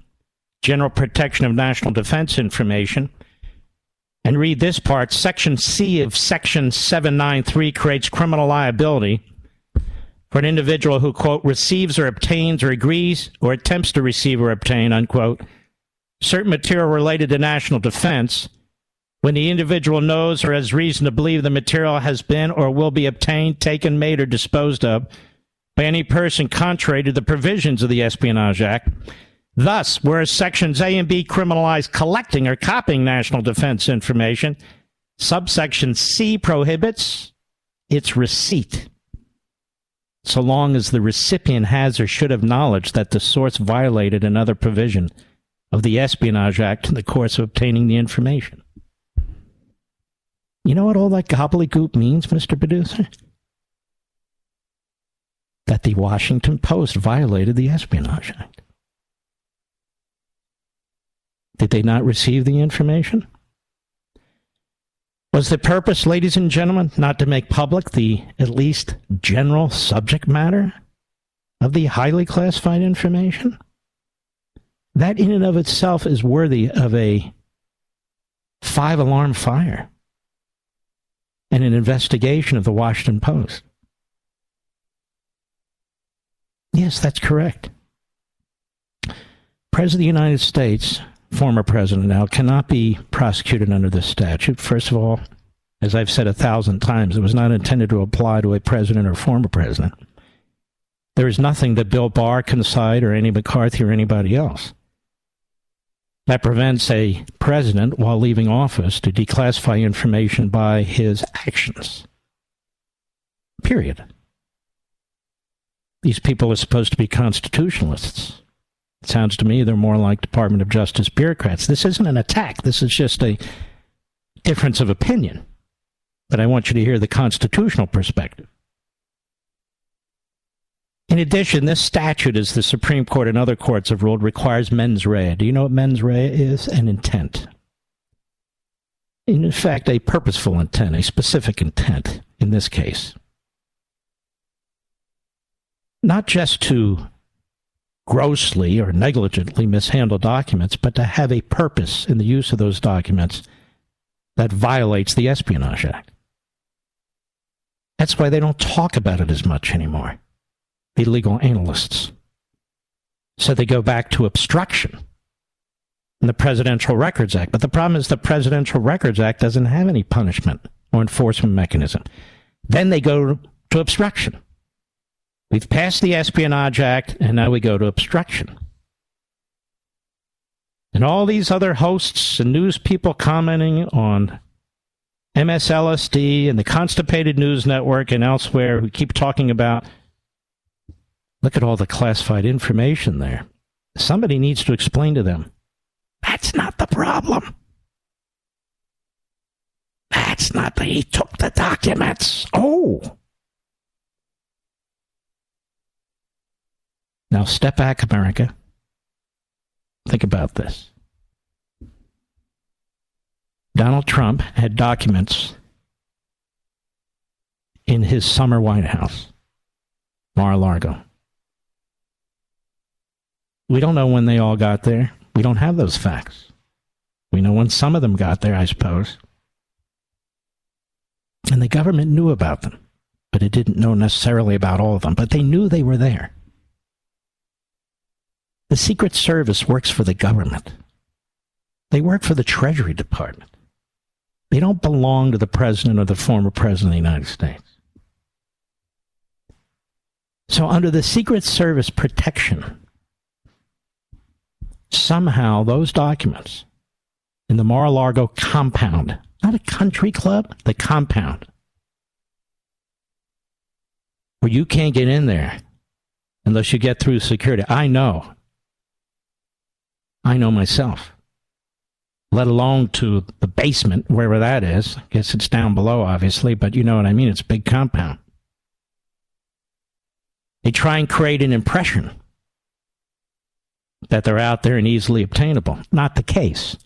General Protection of National Defense Information, and read this part, Section C of Section 793 creates criminal liability for an individual who, quote, receives or obtains or agrees or attempts to receive or obtain, unquote, certain material related to national defense when the individual knows or has reason to believe the material has been or will be obtained, taken, made, or disposed of by any person contrary to the provisions of the Espionage Act. Thus, whereas sections A and B criminalize collecting or copying national defense information, subsection C prohibits its receipt so long as the recipient has or should have knowledge that the source violated another provision of the Espionage Act in the course of obtaining the information. You know what all that gobbledygook means, Mr. Producer? That the Washington Post violated the Espionage Act. Did they not receive the information? Was the purpose, ladies and gentlemen, not to make public the at least general subject matter of the highly classified information? That in and of itself is worthy of a five alarm fire and an investigation of the Washington Post. Yes, that's correct. President of the United States, former president now, cannot be prosecuted under this statute. First of all, as I've said a thousand times, it was not intended to apply to a president or former president. There is nothing that Bill Barr can cite or Andy McCarthy or anybody else that prevents a president while leaving office to declassify information by his actions. Period. These people are supposed to be constitutionalists. Sounds to me they're more like Department of Justice bureaucrats. This isn't an attack, this is just a difference of opinion. But I want you to hear the constitutional perspective. In addition, this statute, as the Supreme Court and other courts have ruled, requires mens rea. Do you know what mens rea is? An intent. In fact, a purposeful intent, a specific intent in this case. Not just to grossly or negligently mishandle documents, but to have a purpose in the use of those documents that violates the Espionage Act. That's why they don't talk about it as much anymore the legal analysts. So they go back to obstruction in the Presidential Records Act. But the problem is the Presidential Records Act doesn't have any punishment or enforcement mechanism. Then they go to obstruction. We've passed the Espionage Act, and now we go to obstruction. And all these other hosts and news people commenting on MSLSD and the Constipated News Network and elsewhere who keep talking about Look at all the classified information there. Somebody needs to explain to them that's not the problem. That's not the, he took the documents. Oh. Now step back, America. Think about this. Donald Trump had documents in his summer White House, Mar a Lago. We don't know when they all got there. We don't have those facts. We know when some of them got there, I suppose. And the government knew about them, but it didn't know necessarily about all of them, but they knew they were there. The Secret Service works for the government. They work for the Treasury Department. They don't belong to the president or the former president of the United States. So, under the Secret Service protection, somehow those documents in the Mar-a-Lago compound, not a country club, the compound, where you can't get in there unless you get through security. I know. I know myself. Let alone to the basement, wherever that is. I guess it's down below, obviously, but you know what I mean. It's a big compound. They try and create an impression that they're out there and easily obtainable. Not the case.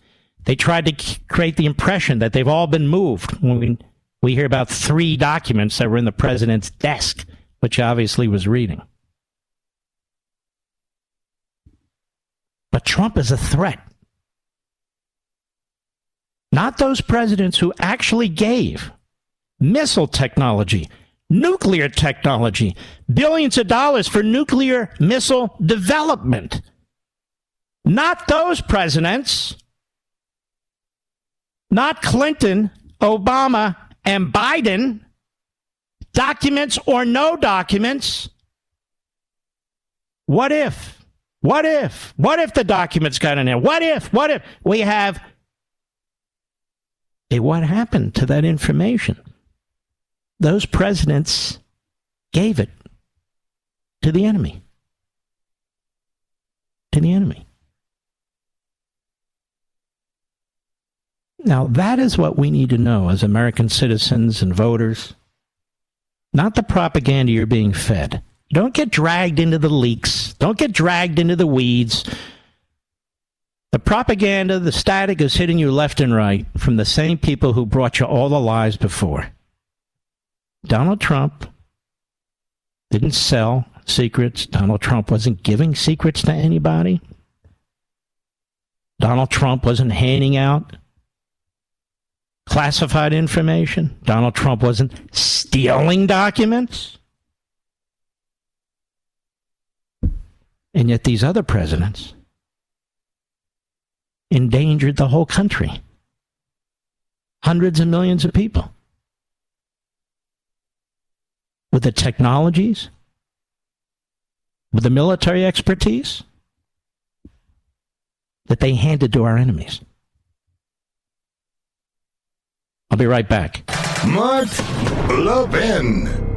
They tried to create the impression that they've all been moved. When we, we hear about three documents that were in the president's desk, which obviously was reading. But Trump is a threat. Not those presidents who actually gave missile technology, nuclear technology, billions of dollars for nuclear missile development not those presidents. Not Clinton, Obama, and Biden. Documents or no documents. What if? What if? What if the documents got in there? What if? What if we have a what happened to that information? Those presidents gave it to the enemy. To the enemy. Now, that is what we need to know as American citizens and voters. Not the propaganda you're being fed. Don't get dragged into the leaks. Don't get dragged into the weeds. The propaganda, the static is hitting you left and right from the same people who brought you all the lies before. Donald Trump didn't sell secrets. Donald Trump wasn't giving secrets to anybody. Donald Trump wasn't handing out classified information. Donald Trump wasn't stealing documents. And yet these other presidents endangered the whole country. Hundreds of millions of people. With the technologies, with the military expertise that they handed to our enemies. I'll be right back. Mark Levin.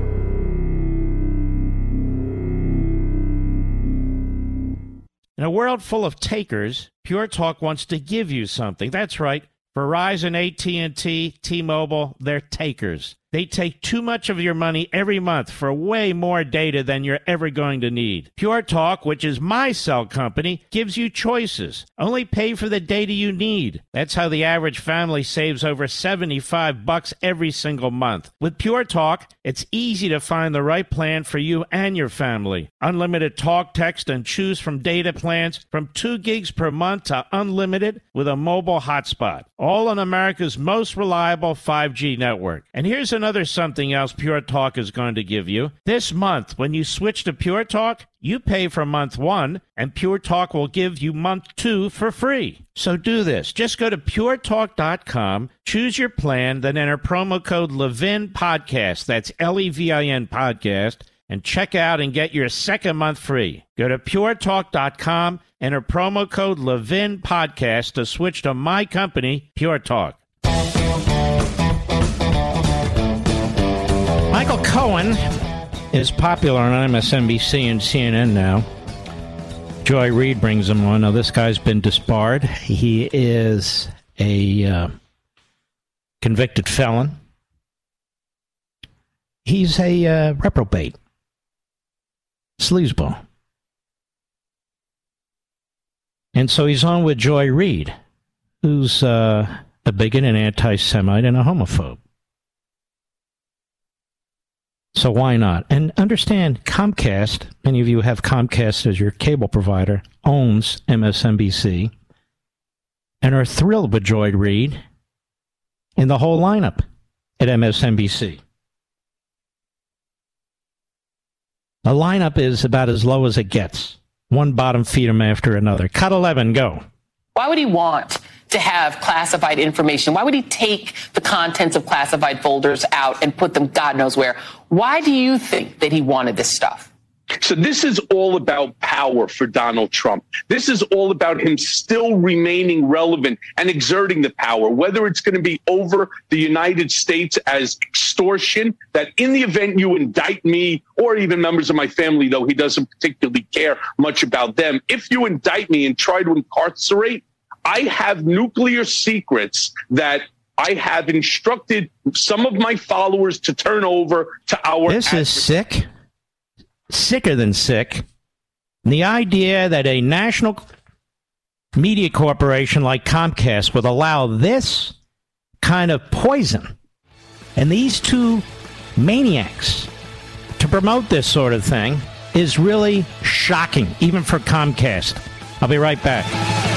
In a world full of takers, Pure Talk wants to give you something. That's right. Verizon, AT&T, T-Mobile, they're takers. They take too much of your money every month for way more data than you're ever going to need. Pure Talk, which is my cell company, gives you choices. Only pay for the data you need. That's how the average family saves over 75 bucks every single month. With Pure Talk, it's easy to find the right plan for you and your family. Unlimited talk, text, and choose from data plans from 2 gigs per month to unlimited with a mobile hotspot. All on America's most reliable 5G network. And here's an another something else Pure Talk is going to give you. This month, when you switch to Pure Talk, you pay for month one, and Pure Talk will give you month two for free. So do this. Just go to puretalk.com, choose your plan, then enter promo code Levin Podcast. That's L E V I N Podcast, and check out and get your second month free. Go to puretalk.com, enter promo code Levin Podcast to switch to my company, Pure Talk. Cohen is popular on MSNBC and CNN now. Joy Reid brings him on. Now, this guy's been disbarred. He is a uh, convicted felon. He's a uh, reprobate, sleazeball. And so he's on with Joy Reid, who's uh, a bigot, an anti Semite, and a homophobe. So why not? And understand Comcast, many of you have Comcast as your cable provider, owns MSNBC and are thrilled with Joy Reid and the whole lineup at MSNBC. The lineup is about as low as it gets. One bottom feeder after another. Cut 11, go. Why would he want to have classified information? Why would he take the contents of classified folders out and put them God knows where? Why do you think that he wanted this stuff? So this is all about power for Donald Trump. This is all about him still remaining relevant and exerting the power, whether it's going to be over the United States as extortion, that in the event you indict me or even members of my family, though he doesn't particularly care much about them, if you indict me and try to incarcerate, I have nuclear secrets that I have instructed some of my followers to turn over to our. This is sick. Sicker than sick. The idea that a national media corporation like Comcast would allow this kind of poison and these two maniacs to promote this sort of thing is really shocking, even for Comcast. I'll be right back.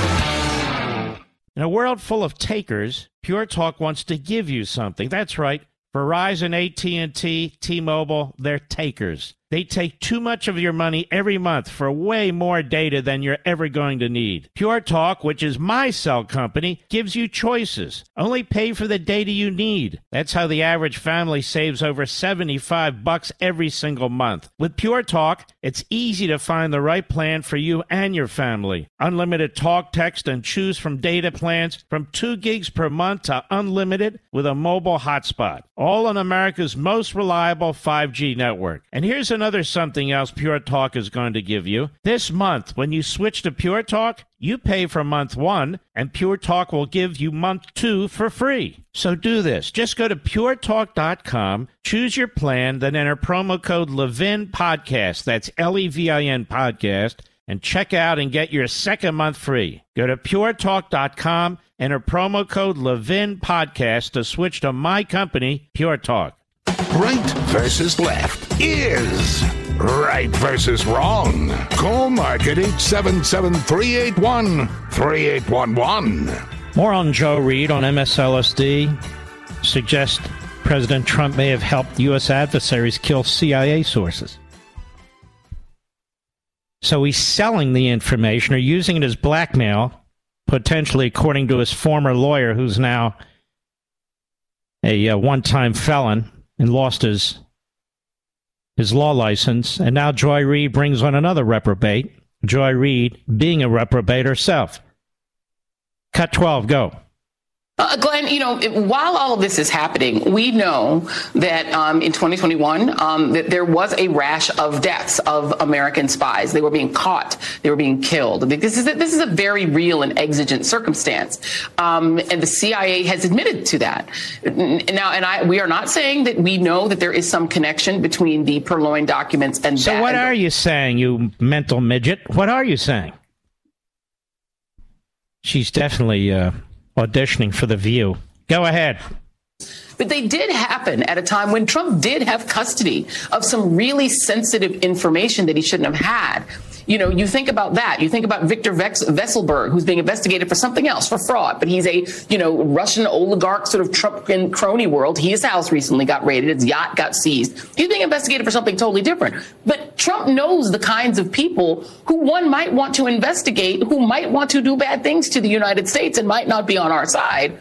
In a world full of takers, Pure Talk wants to give you something. That's right. Verizon, AT&T, T-Mobile, they're takers. They take too much of your money every month for way more data than you're ever going to need. Pure Talk, which is my cell company, gives you choices. Only pay for the data you need. That's how the average family saves over 75 bucks every single month. With Pure Talk, it's easy to find the right plan for you and your family. Unlimited talk, text, and choose from data plans from 2 gigs per month to unlimited with a mobile hotspot. All on America's most reliable 5G network. And here's another another something else Pure Talk is going to give you. This month, when you switch to Pure Talk, you pay for month one, and Pure Talk will give you month two for free. So do this. Just go to puretalk.com, choose your plan, then enter promo code Levin Podcast. That's L E V I N Podcast, and check out and get your second month free. Go to puretalk.com, enter promo code Levin Podcast to switch to my company, Pure Talk. Right versus left is right versus wrong. Call Mark at 877 381 3811. More on Joe Reid on MSLSD. suggest President Trump may have helped U.S. adversaries kill CIA sources. So he's selling the information or using it as blackmail, potentially, according to his former lawyer, who's now a uh, one-time felon and lost his his law license. And now Joy Reid brings on another reprobate. Joy Reid being a reprobate herself. Cut 12, go. Uh, Glenn, you know, while all of this is happening, we know that um, in 2021 um, that there was a rash of deaths of American spies. They were being caught, they were being killed. This is a, this is a very real and exigent circumstance, um, and the CIA has admitted to that. Now, and I, we are not saying that we know that there is some connection between the Purloined documents and. So, what are you saying, you mental midget? What are you saying? She's definitely. Uh auditioning for The View. Go ahead. But they did happen at a time when Trump did have custody of some really sensitive information that he shouldn't have had. You know, you think about that. You think about Victor Vekselberg, who's being investigated for something else, for fraud. But he's a, you know, Russian oligarch, sort of Trump and crony world. His house recently got raided. His yacht got seized. He's being investigated for something totally different. But Trump knows the kinds of people who one might want to investigate, who might want to do bad things to the United States and might not be on our side.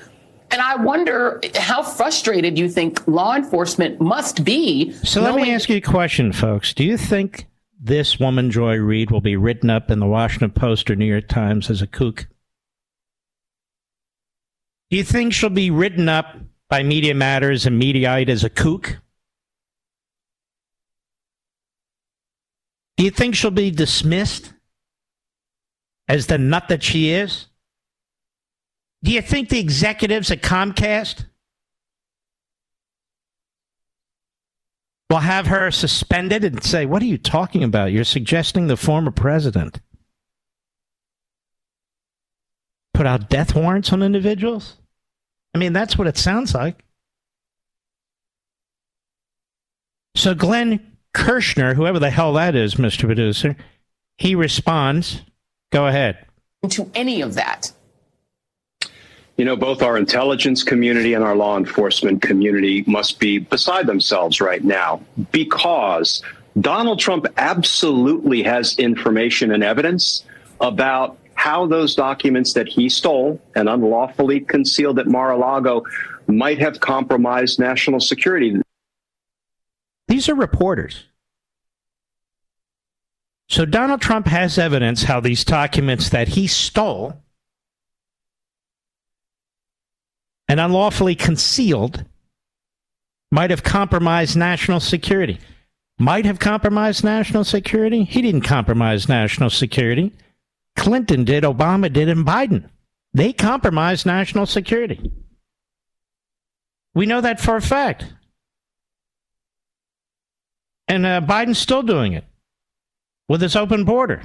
And I wonder how frustrated you think law enforcement must be. So let me ask you a question, folks. Do you think this woman, Joy Reid, will be written up in the Washington Post or New York Times as a kook? Do you think she'll be written up by Media Matters and Mediaite as a kook? Do you think she'll be dismissed as the nut that she is? Do you think the executives at Comcast will have her suspended and say, What are you talking about? You're suggesting the former president put out death warrants on individuals? I mean, that's what it sounds like. So Glenn Kirschner, whoever the hell that is, Mr. Producer, he responds. Go ahead. To any of that. You know, both our intelligence community and our law enforcement community must be beside themselves right now because Donald Trump absolutely has information and evidence about how those documents that he stole and unlawfully concealed at Mar a Lago might have compromised national security. These are reporters. So Donald Trump has evidence how these documents that he stole and unlawfully concealed might have compromised national security. Might have compromised national security? He didn't compromise national security. Clinton did, Obama did, and Biden. They compromised national security. We know that for a fact. And uh, Biden's still doing it with his open border.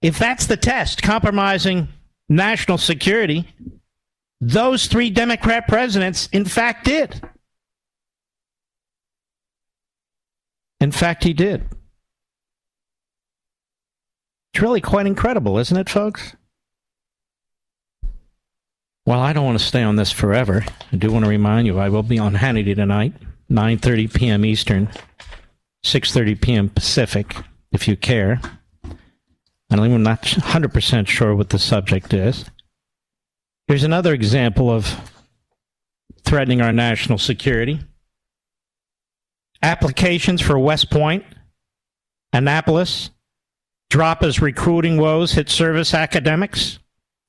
If that's the test, compromising national security, those three Democrat presidents, in fact, did. In fact, he did. It's really quite incredible, isn't it, folks? Well, I don't want to stay on this forever. I do want to remind you I will be on Hannity tonight, 9:30 p.m. Eastern, 6:30 p.m. Pacific, if you care. I'm not 100% sure what the subject is. Here's another example of threatening our national security. Applications for West Point, Annapolis, drop as recruiting woes hit service academics,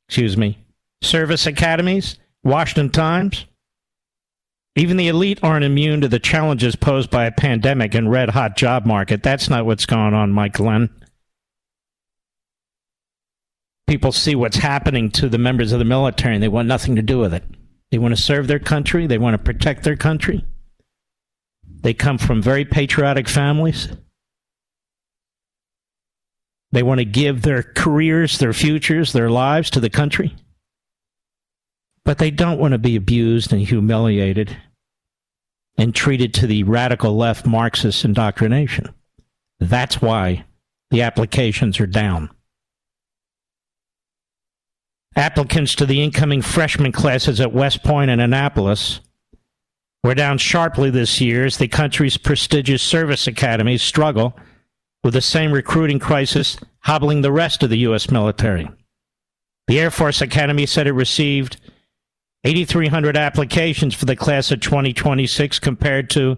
excuse me, service academies, Washington Times. Even the elite aren't immune to the challenges posed by a pandemic and red hot job market. That's not what's going on, Mike Glenn people see what's happening to the members of the military and they want nothing to do with it. They want to serve their country, they want to protect their country. They come from very patriotic families. They want to give their careers, their futures, their lives to the country. But they don't want to be abused and humiliated and treated to the radical left Marxist indoctrination. That's why the applications are down. Applicants to the incoming freshman classes at West Point and Annapolis were down sharply this year as the country's prestigious service academies struggle with the same recruiting crisis hobbling the rest of the U.S. military. The Air Force Academy said it received 8,300 applications for the class of 2026 compared to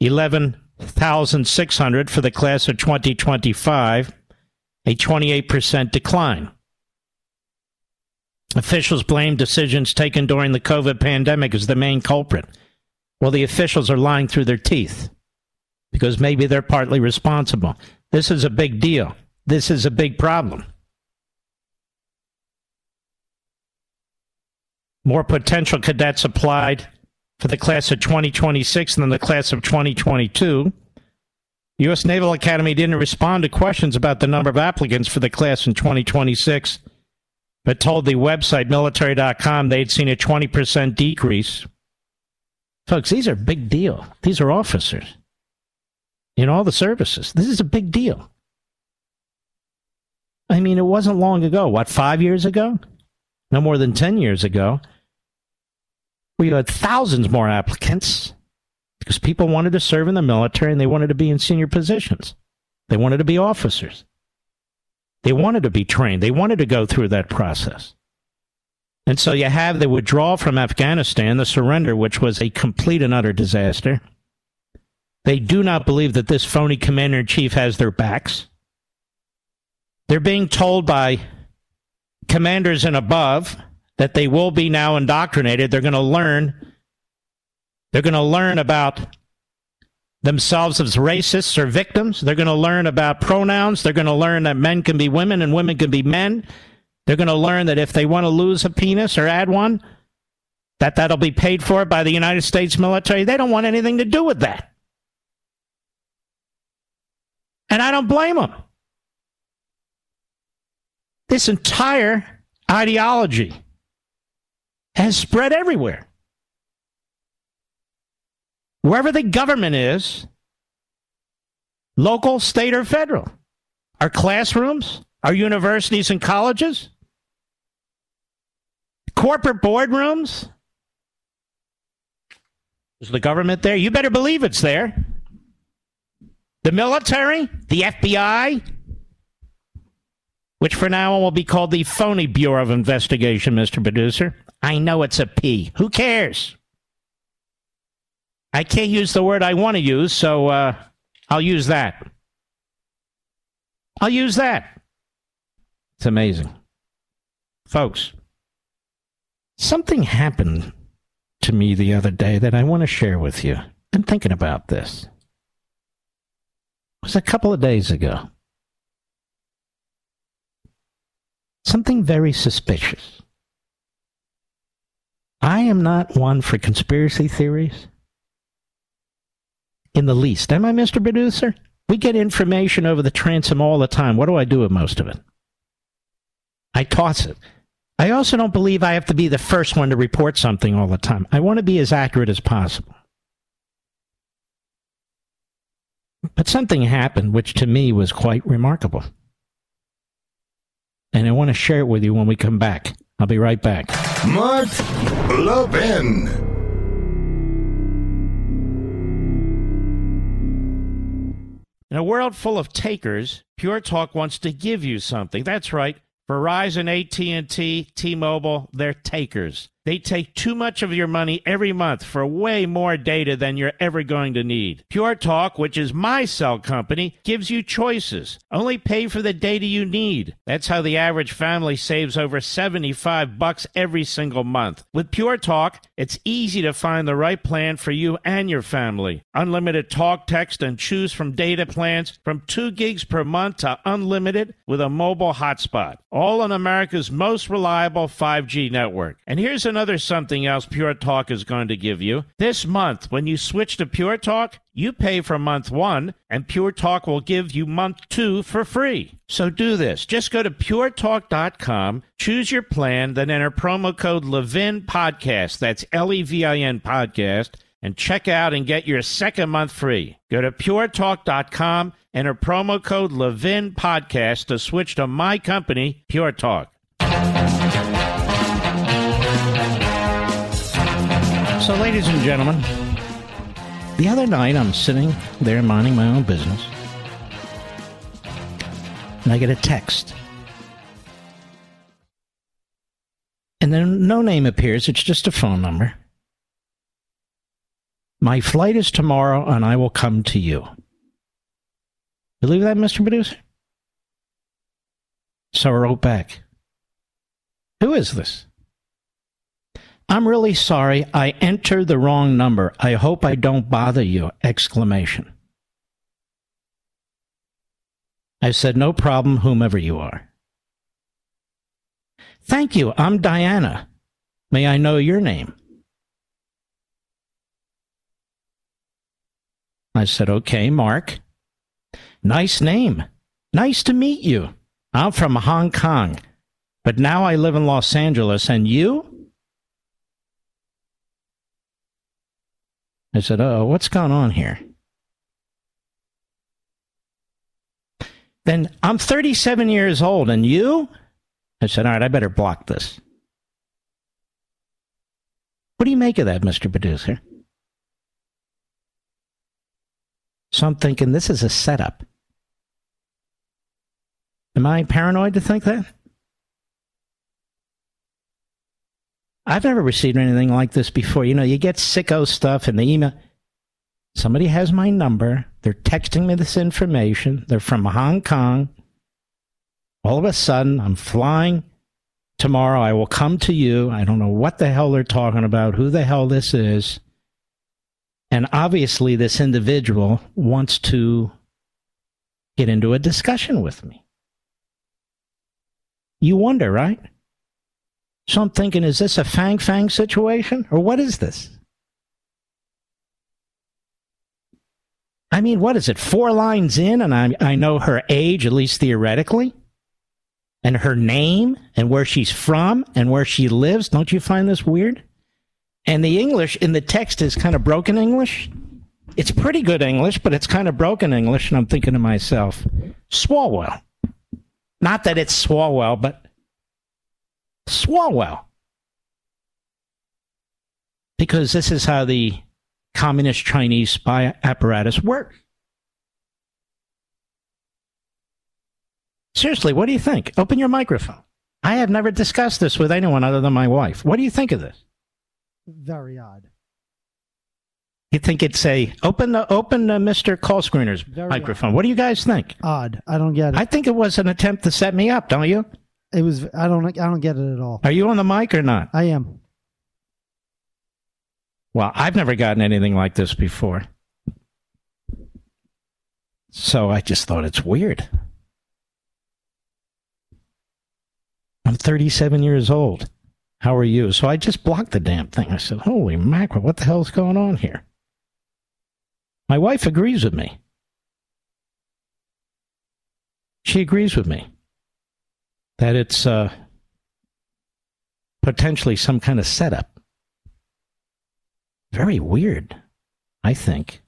11,600 for the class of 2025, a 28% decline. Officials blame decisions taken during the COVID pandemic as the main culprit. Well, the officials are lying through their teeth because maybe they're partly responsible. This is a big deal. This is a big problem. More potential cadets applied for the class of 2026 than the class of 2022. U.S. Naval Academy didn't respond to questions about the number of applicants for the class in 2026, but told the website military.com they'd seen a 20% decrease. Folks, these are big deal. These are officers in all the services. This is a big deal. I mean, it wasn't long ago. What, five years ago? No more than 10 years ago. We had thousands more applicants because people wanted to serve in the military and they wanted to be in senior positions. They wanted to be officers. They wanted to be trained. They wanted to go through that process. And so you have the withdrawal from Afghanistan, the surrender, which was a complete and utter disaster. They do not believe that this phony commander in chief has their backs. They're being told by commanders and above that they will be now indoctrinated. They're going to learn. They're going to learn about themselves as racists or victims. They're going to learn about pronouns. They're going to learn that men can be women and women can be men. They're going to learn that if they want to lose a penis or add one, that that'll be paid for by the United States military. They don't want anything to do with that. And I don't blame them. This entire ideology has spread everywhere. Wherever the government is, local, state, or federal, our classrooms, our universities and colleges, corporate boardrooms. Is the government there? You better believe it's there. The military, the FBI, which for now will be called the Phony Bureau of Investigation, Mr. Producer. I know it's a P. Who cares? I can't use the word I want to use, so uh, I'll use that. I'll use that. It's amazing. Folks, something happened to me the other day that I want to share with you. I'm thinking about this. It was a couple of days ago. Something very suspicious. I am not one for conspiracy theories in the least. Am I, Mr. Producer? We get information over the transom all the time. What do I do with most of it? I toss it. I also don't believe I have to be the first one to report something all the time. I want to be as accurate as possible. But something happened which to me was quite remarkable. And I want to share it with you when we come back. I'll be right back. Mark Levin. In a world full of takers, Pure Talk wants to give you something. That's right. Verizon, AT&T, T-Mobile, they're takers. They take too much of your money every month for way more data than you're ever going to need. Pure Talk, which is my cell company, gives you choices. Only pay for the data you need. That's how the average family saves over 75 bucks every single month. With Pure Talk, it's easy to find the right plan for you and your family. Unlimited talk, text, and choose from data plans from 2 gigs per month to unlimited with a mobile hotspot. All on America's most reliable 5G network. And here's another something else Pure Talk is going to give you. This month, when you switch to Pure Talk, you pay for month one, and Pure Talk will give you month two for free. So do this. Just go to puretalk.com, choose your plan, then enter promo code Levin Podcast. That's L E V I N Podcast, and check out and get your second month free. Go to puretalk.com, enter promo code Levin Podcast to switch to my company, Pure Talk. So, ladies and gentlemen, the other night I'm sitting there minding my own business, and I get a text. And then no name appears, it's just a phone number. My flight is tomorrow, and I will come to you. Believe that, Mr. Producer? So I wrote back. Who is this? I'm really sorry. I entered the wrong number. I hope I don't bother you! Exclamation. I said, no problem, whomever you are. Thank you. I'm Diana. May I know your name? I said, okay, Mark. Nice name. Nice to meet you. I'm from Hong Kong, but now I live in Los Angeles. And you? I said, Oh, what's going on here? Then I'm 37 years old, and you? I said, All right, I better block this. What do you make of that, Mr. Producer? So I'm thinking this is a setup. Am I paranoid to think that? I've never received anything like this before. You know, you get sicko stuff in the email. Somebody has my number. They're texting me this information. They're from Hong Kong. All of a sudden, I'm flying tomorrow. I will come to you. I don't know what the hell they're talking about, who the hell this is. And obviously, this individual wants to get into a discussion with me. You wonder, right? So I'm thinking, is this a Fang Fang situation? Or what is this? I mean, what is it? Four lines in, and I, I know her age, at least theoretically, and her name, and where she's from, and where she lives. Don't you find this weird? And the English in the text is kind of broken English. It's pretty good English, but it's kind of broken English. And I'm thinking to myself, Swalwell. Not that it's Swalwell, but Swalwell. Because this is how the communist Chinese spy apparatus works. Seriously, what do you think? Open your microphone. I have never discussed this with anyone other than my wife. What do you think of this? Very odd. You think it's a open the open the Mr. Call Screener's Very microphone? What do you guys think? Odd. I don't get it. I think it was an attempt to set me up. Don't you? It was. I don't. I don't get it at all. Are you on the mic or not? I am. Well, I've never gotten anything like this before. So I just thought it's weird. I'm 37 years old. How are you? So I just blocked the damn thing. I said, Holy mackerel, what the hell's going on here? My wife agrees with me. She agrees with me that it's uh, potentially some kind of setup. Very weird, I think.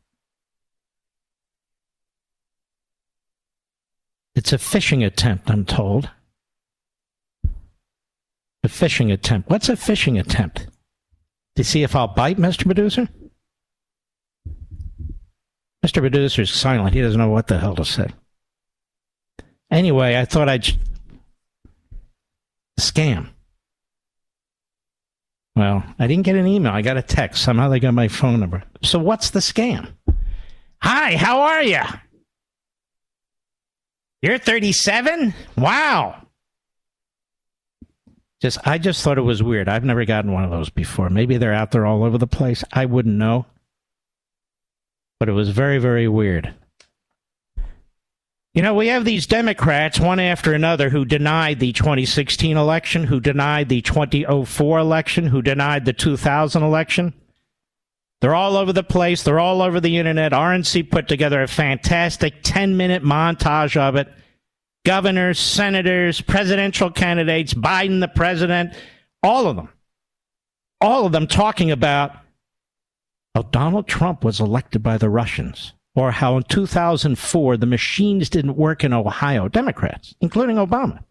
It's a phishing attempt, I'm told. A phishing attempt. What's a phishing attempt? To see if I'll bite, Mr. Producer? Mr. Producer's silent. He doesn't know what the hell to say. Anyway, I thought I'd. Scam. Well, I didn't get an email. I got a text. Somehow they got my phone number. So what's the scam? Hi, how are you? You're 37? Wow. Just I just thought it was weird. I've never gotten one of those before. Maybe they're out there all over the place. I wouldn't know. But it was very very weird. You know, we have these Democrats, one after another, who denied the 2016 election, who denied the 2004 election, who denied the 2000 election. They're all over the place. They're all over the internet. RNC put together a fantastic 10 minute montage of it. Governors, senators, presidential candidates, Biden, the president, all of them. All of them talking about how Donald Trump was elected by the Russians or how in 2004 the machines didn't work in Ohio, Democrats, including Obama,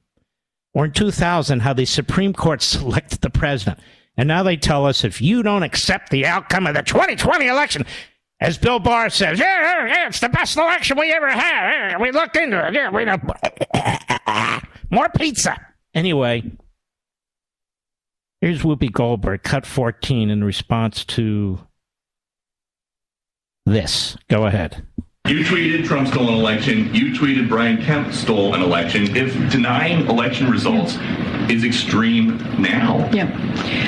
or in 2000 how the Supreme Court selected the president. And now they tell us if you don't accept the outcome of the 2020 election, as Bill Barr says, yeah, yeah, it's the best election we ever had. Yeah, we looked into it. Yeah, we know. More pizza. Anyway, here's Whoopi Goldberg, cut 14, in response to this. Go ahead. You tweeted Trump stole an election. You tweeted Brian Kemp stole an election. If denying election results is extreme now, Yeah.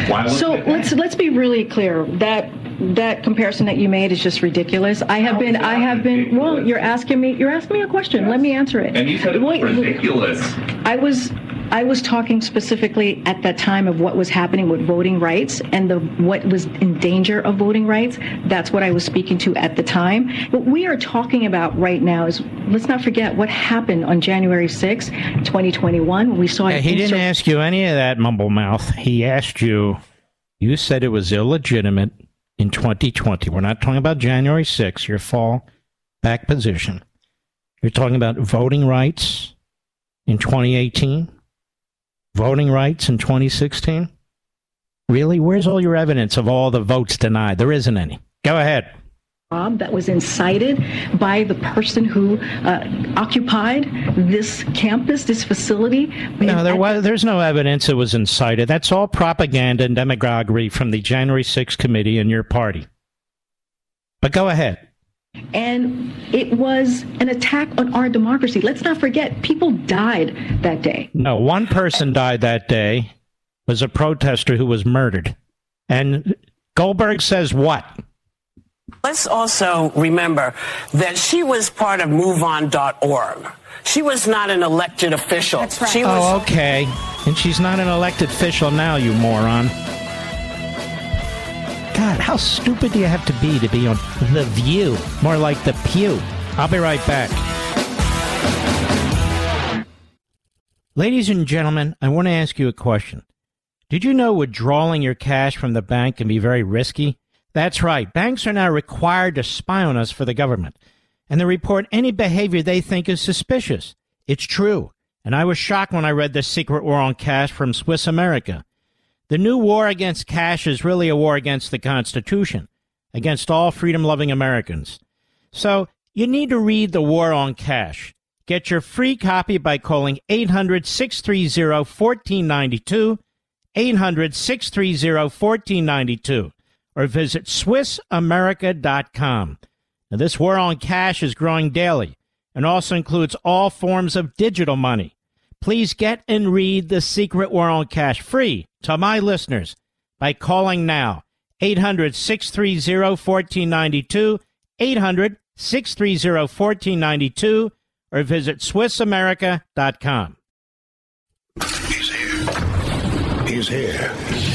why So let's let's be really clear that that comparison that you made is just ridiculous. I have been I have been well. You're asking me you're asking me a question. Let me answer it. And you said it was Wait, wait. ridiculous. I was I was talking specifically at that time of what was happening with voting rights and the what was in danger of voting rights. That's what I was speaking to at the time. What we are talking about right now is let's not forget what happened on January 6, 2021 when we saw Yeah, he didn't ask you any of that, mumble mouth. He asked you, you said it was illegitimate in 2020. We're not talking about January 6th, your fall back position. You're talking about voting rights in 2018, voting rights in 2016. Really? Where's all your evidence of all the votes denied? There isn't any. Go ahead. that was incited by the person who uh, occupied this campus, this facility. No, there was. There's no evidence it was incited. That's all propaganda and demagoguery from the January 6th committee and your party. But go ahead. And it was an attack on our democracy. Let's not forget, people died that day. No, one person died that day. Was a protester who was murdered. And Goldberg says what? Let's also remember that she was part of MoveOn.org. She was not an elected official. That's right. She was Oh, okay. And she's not an elected official now, you moron. God, how stupid do you have to be to be on The View? More like The Pew. I'll be right back. Ladies and gentlemen, I want to ask you a question. Did you know withdrawing your cash from the bank can be very risky? That's right. Banks are now required to spy on us for the government, and they report any behavior they think is suspicious. It's true. And I was shocked when I read The Secret War on Cash from Swiss America. The new war against cash is really a war against the Constitution, against all freedom loving Americans. So you need to read The War on Cash. Get your free copy by calling 800 630 1492, 800 630 1492, or visit SwissAmerica.com. Now, this war on cash is growing daily and also includes all forms of digital money. Please get and read The Secret on Cash free to my listeners by calling now 800 630 1492, 800 630 1492, or visit SwissAmerica.com. He's here. He's here.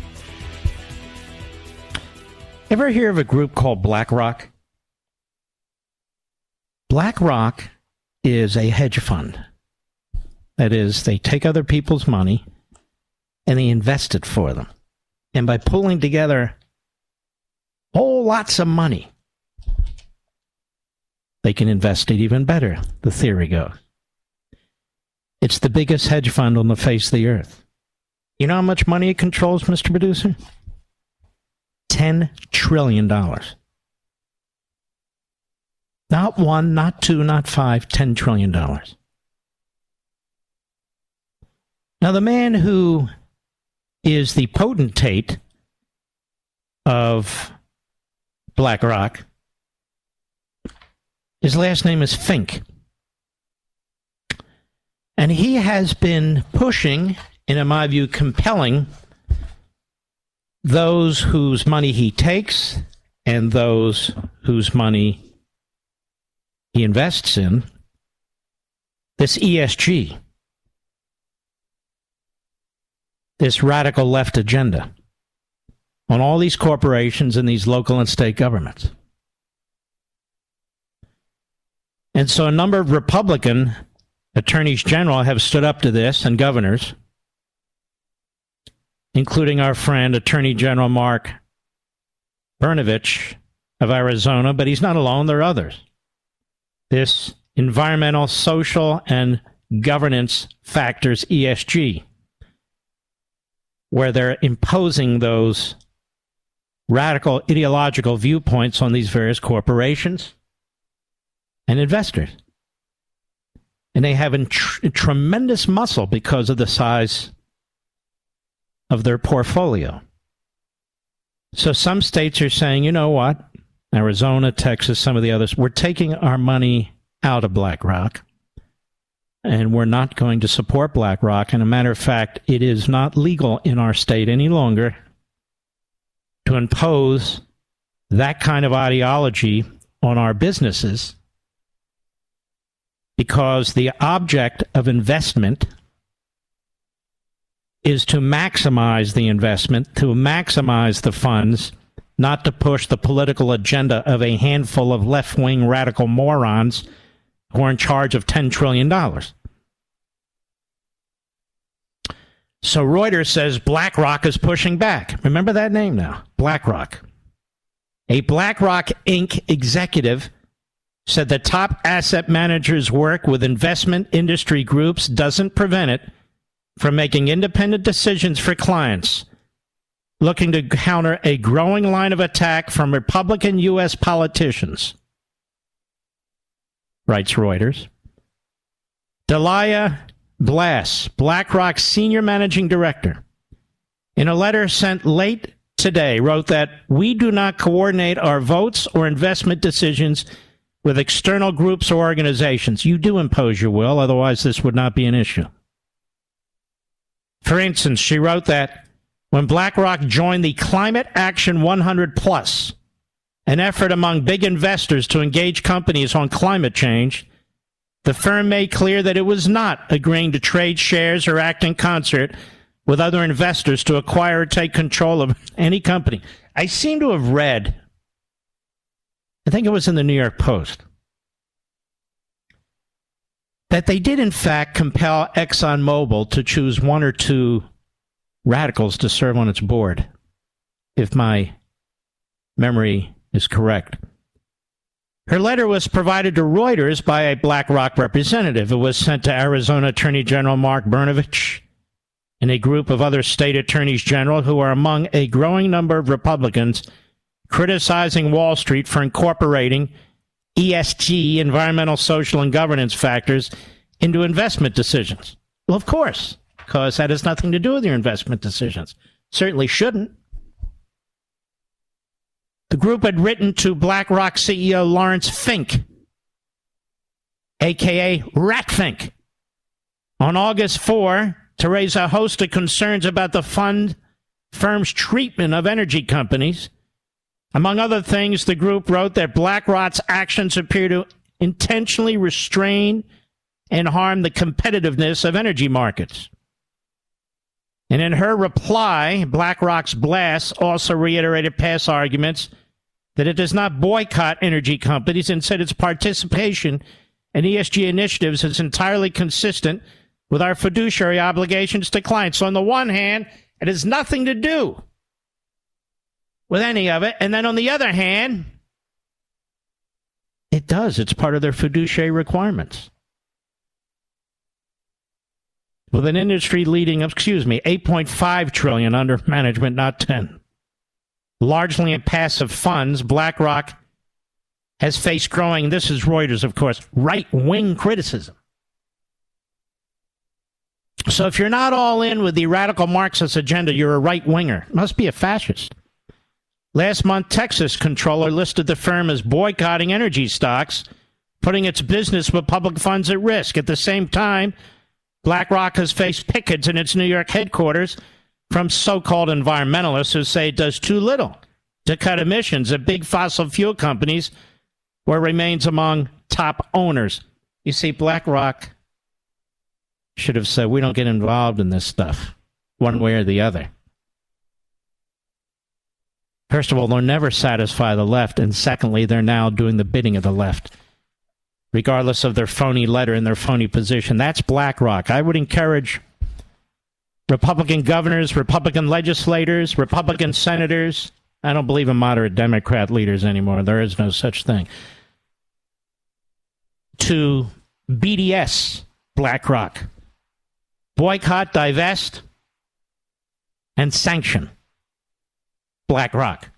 Ever hear of a group called BlackRock? BlackRock is a hedge fund. That is, they take other people's money and they invest it for them. And by pulling together whole lots of money, they can invest it even better, the theory goes. It's the biggest hedge fund on the face of the earth. You know how much money it controls, Mr. Producer? $10 trillion. Not one, not two, not five, $10 trillion. Now, the man who is the potentate of BlackRock, his last name is Fink. And he has been pushing, and in my view, compelling those whose money he takes and those whose money he invests in this ESG, this radical left agenda. on all these corporations and these local and state governments. And so a number of Republican attorneys general have stood up to this and governors, including our friend Attorney General Mark Brnovich of Arizona, but he's not alone, there are others. This environmental, social, and governance factors, ESG, where they're imposing those radical ideological viewpoints on these various corporations and investors. And they have tr- tremendous muscle because of the size of their portfolio. So some states are saying, you know what? Arizona, Texas, some of the others, we're taking our money out of BlackRock and we're not going to support BlackRock. And a matter of fact, it is not legal in our state any longer to impose that kind of ideology on our businesses because the object of investment is to maximize the investment, to maximize the funds, not to push the political agenda of a handful of left wing radical morons who are in charge of $10 trillion. So Reuters says BlackRock is pushing back. Remember that name now BlackRock. A BlackRock Inc. executive said the top asset managers' work with investment industry groups doesn't prevent it from making independent decisions for clients looking to counter a growing line of attack from Republican U.S. politicians, writes Reuters. Dalia Blass, BlackRock's senior managing director, in a letter sent late today, wrote that we do not coordinate our votes or investment decisions with external groups or organizations. You do impose your will, otherwise, this would not be an issue. For instance, she wrote that when BlackRock joined the Climate Action 100 Plus, an effort among big investors to engage companies on climate change, the firm made clear that it was not agreeing to trade shares or act in concert with other investors to acquire or take control of any company. I seem to have read I think it was in the New York Post, that they did in fact compel ExxonMobil to choose one or two radicals to serve on its board, if my memory is correct. Her letter was provided to Reuters by a BlackRock representative. It was sent to Arizona Attorney General Mark Brnovich and a group of other state attorneys general who are among a growing number of Republicans criticizing Wall Street for incorporating ESG, environmental, social, and governance factors, into investment decisions. Well, of course, because that has nothing to do with your investment decisions. Certainly shouldn't. The group had written to BlackRock CEO Lawrence Fink, aka Ratfink, on August 4 to raise a host of concerns about the fund firm's treatment of energy companies among other things, the group wrote that BlackRock's actions appear to intentionally restrain and harm the competitiveness of energy markets. And in her reply, BlackRock's Blass also reiterated past arguments that it does not boycott energy companies and said its participation in ESG initiatives is entirely consistent with our fiduciary obligations to clients. So, on the one hand, it has nothing to do with any of it. And then on the other hand, it does. It's part of their fiduciary requirements. With an industry leading, excuse me, 8.5 trillion under management, not 10. Largely in passive funds, BlackRock has faced growing, this is Reuters, of course, right wing criticism. So if you're not all in with the radical Marxist agenda, you're a right winger. Must be a fascist. Last month, Texas controller listed the firm as boycotting energy stocks, putting its business with public funds at risk. At the same time, BlackRock has faced pickets in its New York headquarters from so called environmentalists who say it does too little to cut emissions at big fossil fuel companies where it remains among top owners. You see, BlackRock should have said, we don't get involved in this stuff one way or the other. First of all, they'll never satisfy the left. And secondly, they're now doing the bidding of the left, regardless of their phony letter and their phony position. That's BlackRock. I would encourage Republican governors, Republican legislators, Republican senators. I don't believe in moderate Democrat leaders anymore. There is no such thing. To BDS BlackRock. Boycott, divest, and sanction BlackRock.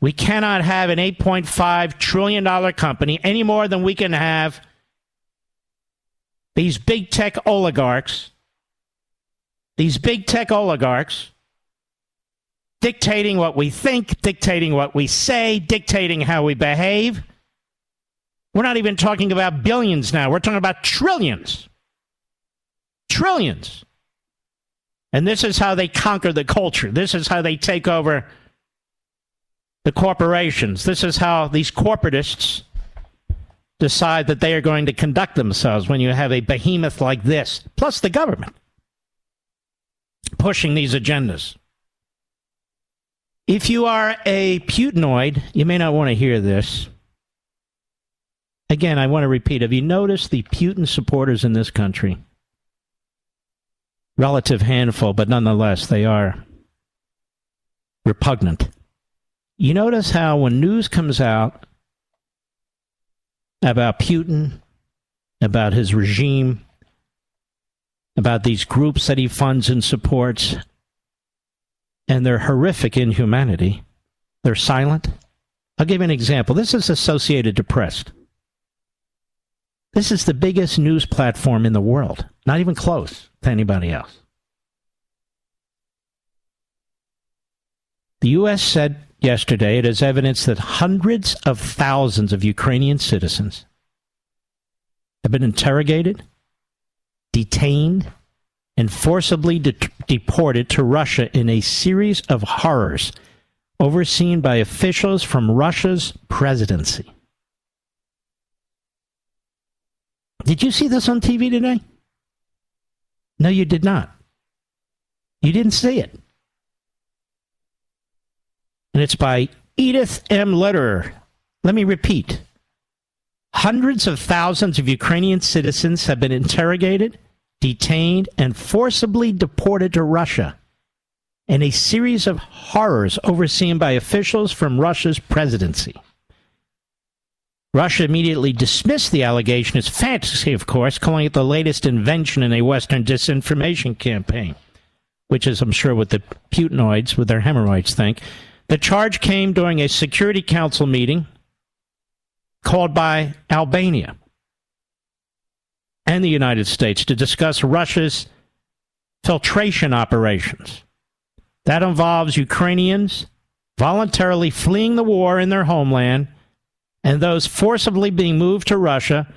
We cannot have an $8.5 trillion company any more than we can have these big tech oligarchs, these big tech oligarchs dictating what we think, dictating what we say, dictating how we behave. We're not even talking about billions now. We're talking about trillions. Trillions. And this is how they conquer the culture. This is how they take over the corporations. This is how these corporatists decide that they are going to conduct themselves when you have a behemoth like this, plus the government pushing these agendas. If you are a Putinoid, you may not want to hear this. Again, I want to repeat have you noticed the Putin supporters in this country? Relative handful, but nonetheless, they are repugnant. You notice how when news comes out about Putin, about his regime, about these groups that he funds and supports, and their horrific inhumanity, they're silent. I'll give you an example. This is Associated Press. This is the biggest news platform in the world, not even close to anybody else. The U.S. said yesterday it is evidence that hundreds of thousands of Ukrainian citizens have been interrogated, detained, and forcibly de- deported to Russia in a series of horrors overseen by officials from Russia's presidency. Did you see this on TV today? No, you did not. You didn't see it. And it's by Edith M. Lederer. Let me repeat. Hundreds of thousands of Ukrainian citizens have been interrogated, detained, and forcibly deported to Russia in a series of horrors overseen by officials from Russia's presidency. Russia immediately dismissed the allegation as fantasy, of course, calling it the latest invention in a Western disinformation campaign, which is, I'm sure, what the Putinoids with their hemorrhoids think. The charge came during a Security Council meeting called by Albania and the United States to discuss Russia's filtration operations. That involves Ukrainians voluntarily fleeing the war in their homeland and those forcibly being moved to Russia,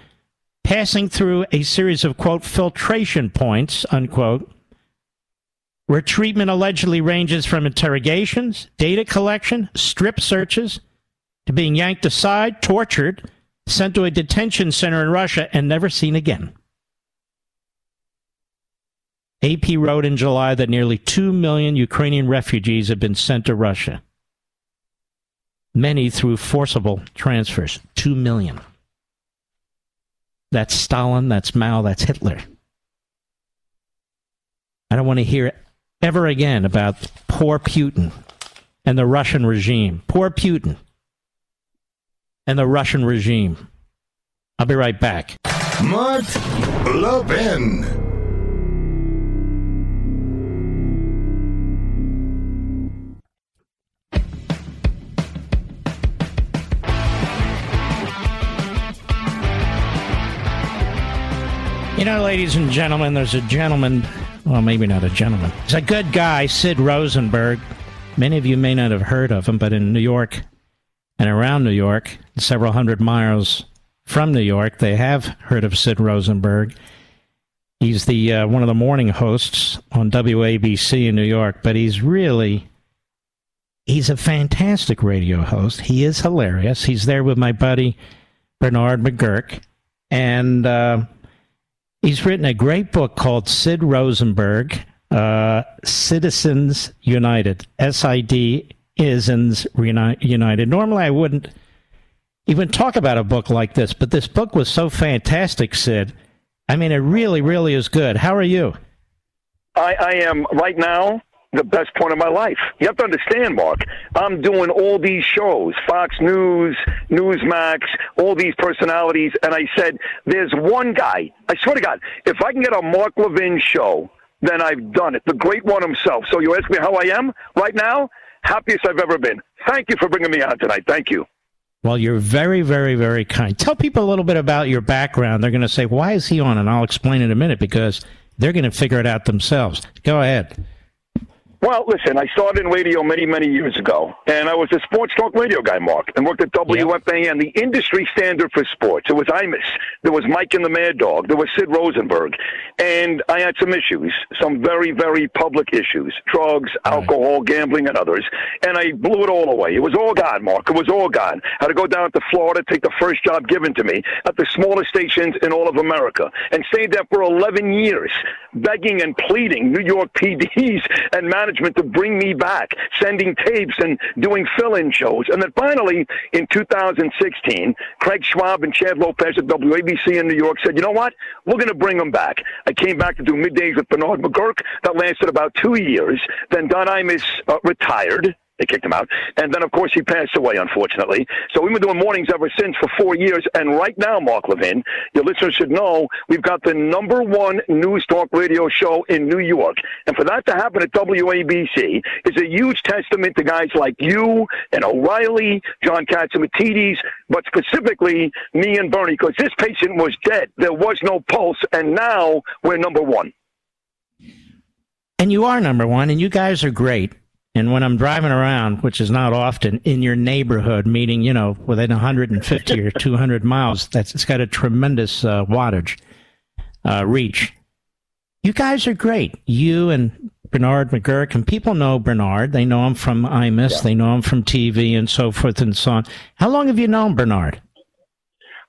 passing through a series of, quote, filtration points, unquote, where treatment allegedly ranges from interrogations, data collection, strip searches, to being yanked aside, tortured, sent to a detention center in Russia, and never seen again. AP wrote in July that nearly 2 million Ukrainian refugees have been sent to Russia many through forcible transfers. Two million. That's Stalin, that's Mao, that's Hitler. I don't want to hear ever again about poor Putin and the Russian regime. Poor Putin and the Russian regime. I'll be right back. Mark Levin. You know, ladies and gentlemen, there's a gentleman, well, maybe not a gentleman. He's a good guy, Sid Rosenberg. Many of you may not have heard of him, but in New York and around New York, several hundred miles from New York, they have heard of Sid Rosenberg. He's the uh, one of the morning hosts on WABC in New York, but he's really he's a fantastic radio host. He is hilarious. He's there with my buddy Bernard McGuirk, and uh, He's written a great book called Sid Rosenberg, uh, Citizens United, S I D Isms United. Normally, I wouldn't even talk about a book like this, but this book was so fantastic, Sid. I mean, it really, really is good. How are you? I, I am right now the best point of my life. You have to understand, Mark. I'm doing all these shows, Fox News, Newsmax, all these personalities, and I said, there's one guy. I swear to God, if I can get a Mark Levin show, then I've done it. The great one himself. So you ask me how I am right now? Happiest I've ever been. Thank you for bringing me on tonight. Thank you. Well, you're very, very, very kind. Tell people a little bit about your background. They're going to say, why is he on? And I'll explain in a minute because they're going to figure it out themselves. Go ahead. Well, listen, I started in radio many, many years ago, and I was a sports talk radio guy, Mark, and worked at WFAN, the industry standard for sports. It was Imus, there was Mike and the Mad Dog, there was Sid Rosenberg, and I had some issues, some very, very public issues, drugs, alcohol, gambling, and others, and I blew it all away. It was all gone, Mark. It was all gone. I had to go down to Florida, take the first job given to me at the smallest stations in all of America, and stayed there for 11 years, begging and pleading New York PDs and managers management to bring me back, sending tapes and doing fill-in shows. And then finally, in 2016, Craig Schwab and Chad Lopez at WABC in New York said, you know what? We're going to bring them back. I came back to do middays with Bernard McGuirk. That lasted about two years. Then Don Imus uh, retired. They kicked him out. And then, of course, he passed away, unfortunately. So we've been doing mornings ever since for four years. And right now, Mark Levin, your listeners should know we've got the number one news talk radio show in New York. And for that to happen at WABC is a huge testament to guys like you and O'Reilly, John Catsimatidis, but specifically me and Bernie, because this patient was dead. There was no pulse. And now we're number one. And you are number one, and you guys are great. And when I'm driving around, which is not often, in your neighborhood, meaning, you know, within 150 or 200 miles, that's it's got a tremendous uh, wattage uh, reach. You guys are great. You and Bernard McGuirk, and people know Bernard. They know him from Imus. Yeah. They know him from TV and so forth and so on. How long have you known Bernard?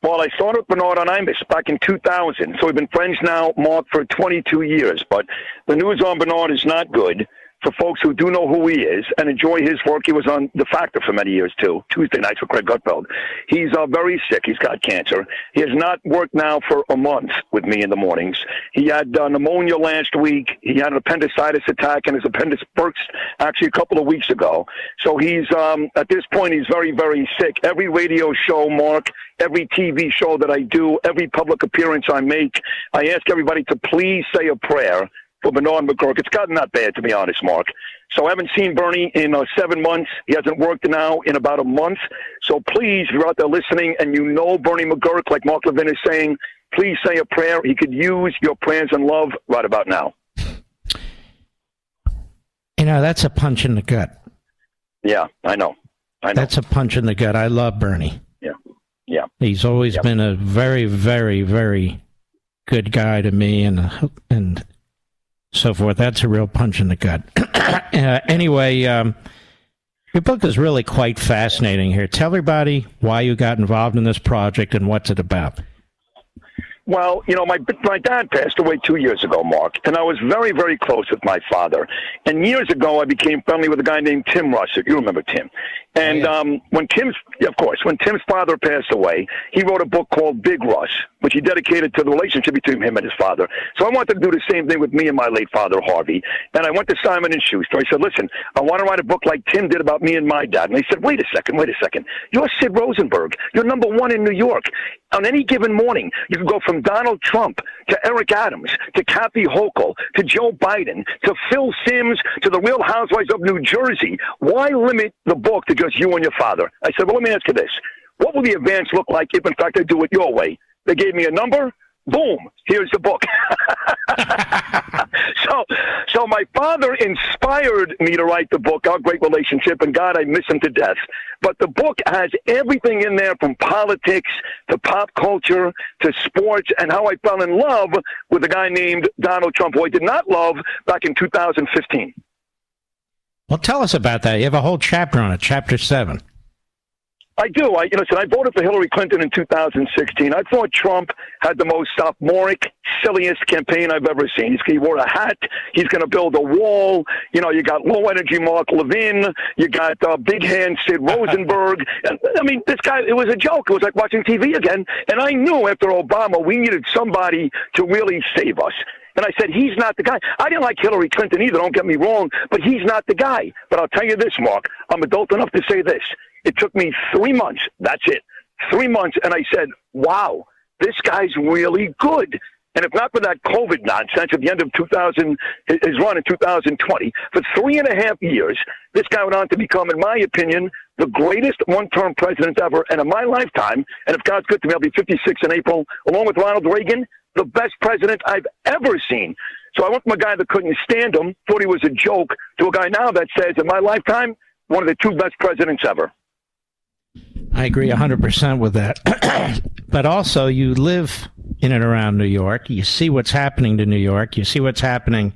Well, I started with Bernard on Imus back in 2000. So we've been friends now, Mark, for 22 years. But the news on Bernard is not good for folks who do know who he is and enjoy his work. He was on The Factor for many years, too, Tuesday nights with Greg Gutfeld. He's uh, very sick. He's got cancer. He has not worked now for a month with me in the mornings. He had uh, pneumonia last week. He had an appendicitis attack, and his appendix burst actually a couple of weeks ago. So he's, um, at this point, he's very, very sick. Every radio show, Mark, every TV show that I do, every public appearance I make, I ask everybody to please say a prayer for Bernard McGuirk. It's gotten that bad, to be honest, Mark. So I haven't seen Bernie in uh, seven months. He hasn't worked now in about a month. So please, if you're out there listening and you know Bernie McGuirk, like Mark Levin is saying, please say a prayer. He could use your prayers and love right about now. You know, that's a punch in the gut. Yeah, I know. I know. That's a punch in the gut. I love Bernie. Yeah. Yeah. He's always yep. been a very, very, very good guy to me and and so forth. That's a real punch in the gut. uh, anyway, um, your book is really quite fascinating here. Tell everybody why you got involved in this project and what's it about. Well, you know, my my dad passed away two years ago, Mark, and I was very, very close with my father. And years ago, I became friendly with a guy named Tim Russert. You remember Tim? And oh, yeah. um, when Tim's, of course, when Tim's father passed away, he wrote a book called Big Russ, which he dedicated to the relationship between him and his father. So I wanted to do the same thing with me and my late father, Harvey. And I went to Simon and Schuster. I said, "Listen, I want to write a book like Tim did about me and my dad." And they said, "Wait a second, wait a second. You're Sid Rosenberg. You're number one in New York. On any given morning, you can go from Donald Trump to Eric Adams to Kathy Hochul to Joe Biden to Phil Simms to the Real Housewives of New Jersey. Why limit the book to just you and your father. I said, well, let me ask you this. What will the advance look like if, in fact, I do it your way? They gave me a number. Boom, here's the book. so, so my father inspired me to write the book, Our Great Relationship, and God, I miss him to death. But the book has everything in there from politics to pop culture to sports and how I fell in love with a guy named Donald Trump, who I did not love back in 2015. Well, tell us about that. You have a whole chapter on it, chapter seven. I do. I, you know, so I voted for Hillary Clinton in 2016. I thought Trump had the most sophomoric, silliest campaign I've ever seen. He's, he wore a hat. He's going to build a wall. You know, you got low energy Mark Levin. You got uh, big hand Sid Rosenberg. I mean, this guy, it was a joke. It was like watching TV again. And I knew after Obama, we needed somebody to really save us. And I said, he's not the guy. I didn't like Hillary Clinton either, don't get me wrong, but he's not the guy. But I'll tell you this, Mark, I'm adult enough to say this. It took me three months. That's it. Three months. And I said, wow, this guy's really good. And if not for that COVID nonsense at the end of 2000, his run in 2020, for three and a half years, this guy went on to become, in my opinion, the greatest one-term president ever. And in my lifetime, and if God's good to me, I'll be 56 in April, along with Ronald Reagan, the best president I've ever seen. So I went from a guy that couldn't stand him, thought he was a joke, to a guy now that says, in my lifetime, one of the two best presidents ever. I agree 100% with that. but also, you live in and around New York. You see what's happening to New York. You see what's happening.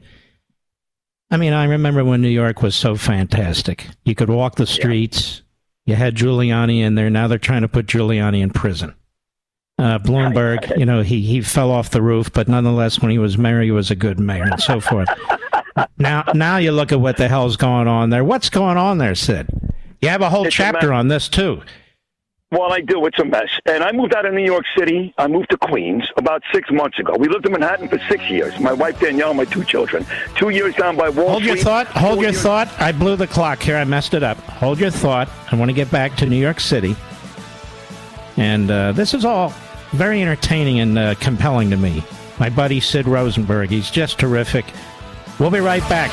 I mean, I remember when New York was so fantastic. You could walk the streets. Yeah. You had Giuliani in there. Now they're trying to put Giuliani in prison. Uh, Bloomberg, you know, he, he fell off the roof, but nonetheless, when he was mayor, he was a good mayor and so forth. now, now you look at what the hell's going on there. What's going on there, Sid? You have a whole It's chapter mess. on this too. Well, I do. It's a mess. And I moved out of New York City. I moved to Queens about six months ago. We lived in Manhattan for six years. My wife Danielle, and my two children. Two years down by Wall Hold Street. your thought. Hold your years- thought. I blew the clock here. I messed it up. Hold your thought. I want to get back to New York City. And uh, this is all very entertaining and uh, compelling to me. My buddy Sid Rosenberg. He's just terrific. We'll be right back.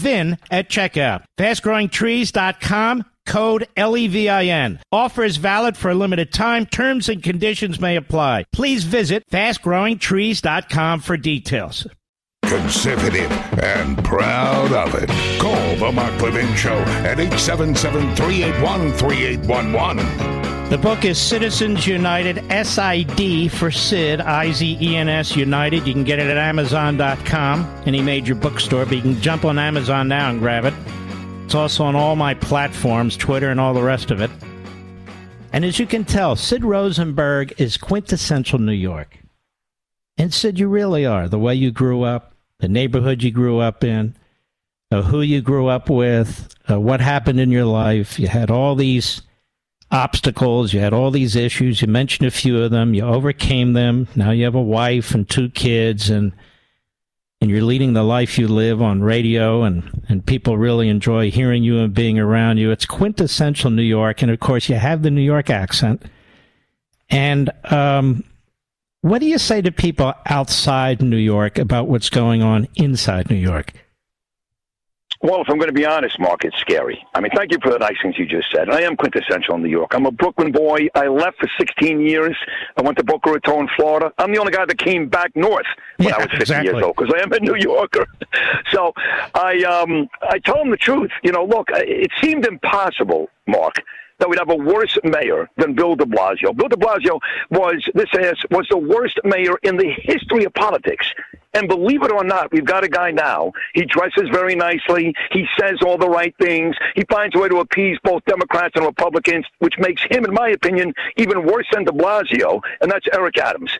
at checkout. Fastgrowingtrees.com code L-E-V-I-N. Offer is valid for a limited time. Terms and conditions may apply. Please visit fastgrowingtrees.com for details. Conservative and proud of it. Call the Mark Levin Show at 877 381 3811. The book is Sidizens United, S-I-D for Sid, I-Z-E-N-S United. You can get it at Amazon.com, any major bookstore, but you can jump on Amazon now and grab it. It's also on all my platforms, Twitter and all the rest of it. And as you can tell, Sid Rosenberg is quintessential New York. And Sid, you really are. The way you grew up, the neighborhood you grew up in, uh, who you grew up with, uh, what happened in your life. You had all these obstacles, you had all these issues. You mentioned a few of them, you overcame them. Now you have a wife and two kids, and and you're leading the life you live on radio and, and people really enjoy hearing you and being around you. It's quintessential New York. And of course, you have the New York accent. And um, what do you say to people outside New York about what's going on inside New York? Well, if I'm going to be honest, Mark, it's scary. I mean, thank you for the nice things you just said. I am quintessential in New York. I'm a Brooklyn boy. I left for 16 years. I went to Boca Raton, Florida. I'm the only guy that came back north when Yeah, I was 50 exactly. years old because I am a New Yorker. so I, um, I told him the truth. You know, look, it seemed impossible, Mark, that we'd have a worse mayor than Bill de Blasio. Bill de Blasio was, this ass, was the worst mayor in the history of politics. And believe it or not, we've got a guy now. He dresses very nicely. He says all the right things. He finds a way to appease both Democrats and Republicans, which makes him, in my opinion, even worse than de Blasio, and that's Eric Adams.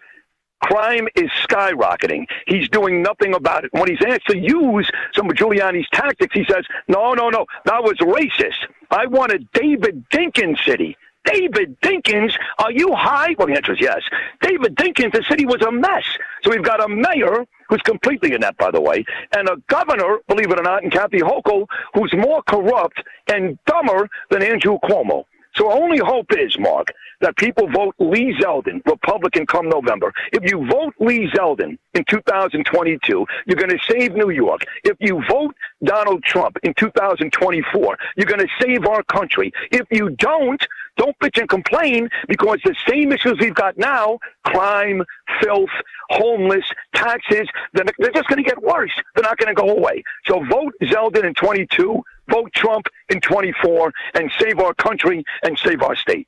Crime is skyrocketing. He's doing nothing about it. When he's asked to use some of Giuliani's tactics, he says, no, no, no, that was racist. I want a David Dinkins city. David Dinkins, are you high? Well, the answer is yes. David Dinkins, the city was a mess. So we've got a mayor who's completely inept, by the way, and a governor, believe it or not, in Kathy Hochul, who's more corrupt and dumber than Andrew Cuomo. So only hope is, Mark, that people vote Lee Zeldin, Republican, come November. If you vote Lee Zeldin in 2022, you're going to save New York. If you vote Donald Trump in 2024, you're going to save our country. If you don't, don't bitch and complain because the same issues we've got now, crime, filth, homeless, taxes, they're, they're just going to get worse. They're not going to go away. So vote Zeldin in 22, vote Trump in 24, and save our country and save our state.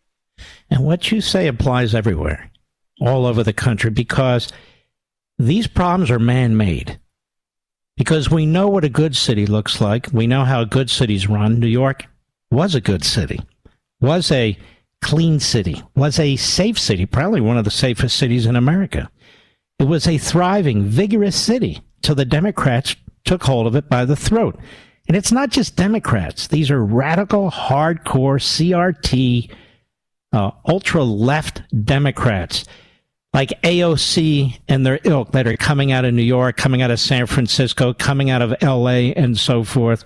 And what you say applies everywhere, all over the country, because these problems are man made. Because we know what a good city looks like. We know how good cities run. New York was a good city, was a clean city, was a safe city, probably one of the safest cities in America. It was a thriving, vigorous city till the Democrats took hold of it by the throat. And it's not just Democrats, these are radical, hardcore CRT uh, ultra left Democrats like AOC and their ilk that are coming out of New York, coming out of San Francisco, coming out of LA, and so forth.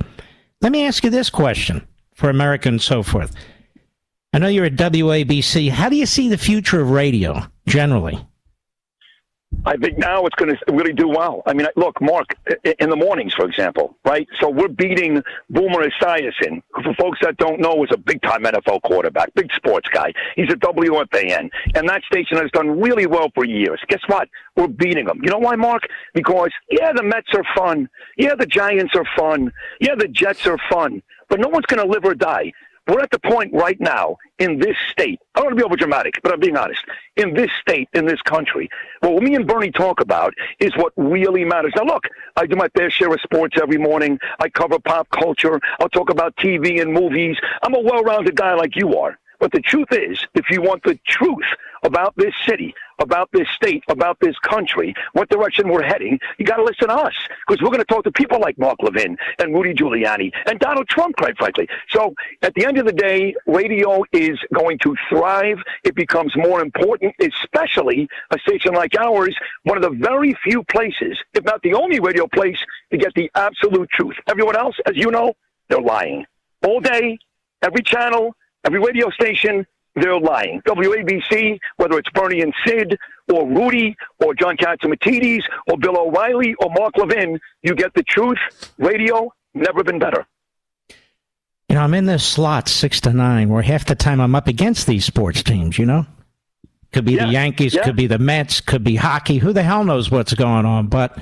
Let me ask you this question for America and so forth. I know you're at WABC. How do you see the future of radio generally? I think now it's going to really do well. I mean, look, Mark, in the mornings, for example, right? So we're beating Boomer Esiason, who, for folks that don't know, is a big-time NFL quarterback, big sports guy. He's a WFAN, and that station has done really well for years. Guess what? We're beating them. You know why, Mark? Because, yeah, the Mets are fun. Yeah, the Giants are fun. Yeah, the Jets are fun. But no one's going to live or die. We're at the point right now in this state. I don't want to be over dramatic, but I'm being honest. In this state, in this country, what me and Bernie talk about is what really matters. Now, look, I do my fair share of sports every morning. I cover pop culture. I'll talk about TV and movies. I'm a well-rounded guy like you are. But the truth is, if you want the truth about this city, about this state, about this country, what direction we're heading, you got to listen to us because we're going to talk to people like Mark Levin and Rudy Giuliani and Donald Trump, quite frankly. So at the end of the day, radio is going to thrive. It becomes more important, especially a station like ours, one of the very few places, if not the only radio place, to get the absolute truth. Everyone else, as you know, they're lying all day, every channel Every radio station, they're lying. WABC, whether it's Bernie and Sid, or Rudy, or John Catsimatidis, or Bill O'Reilly, or Mark Levin, you get the truth. Radio, never been better. You know, I'm in this slot six to nine, where half the time I'm up against these sports teams. You know, could be yeah. the Yankees, yeah. could be the Mets, could be hockey. Who the hell knows what's going on? But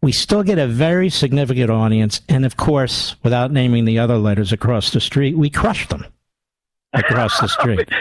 we still get a very significant audience. And of course, without naming the other letters across the street, we crush them across the street.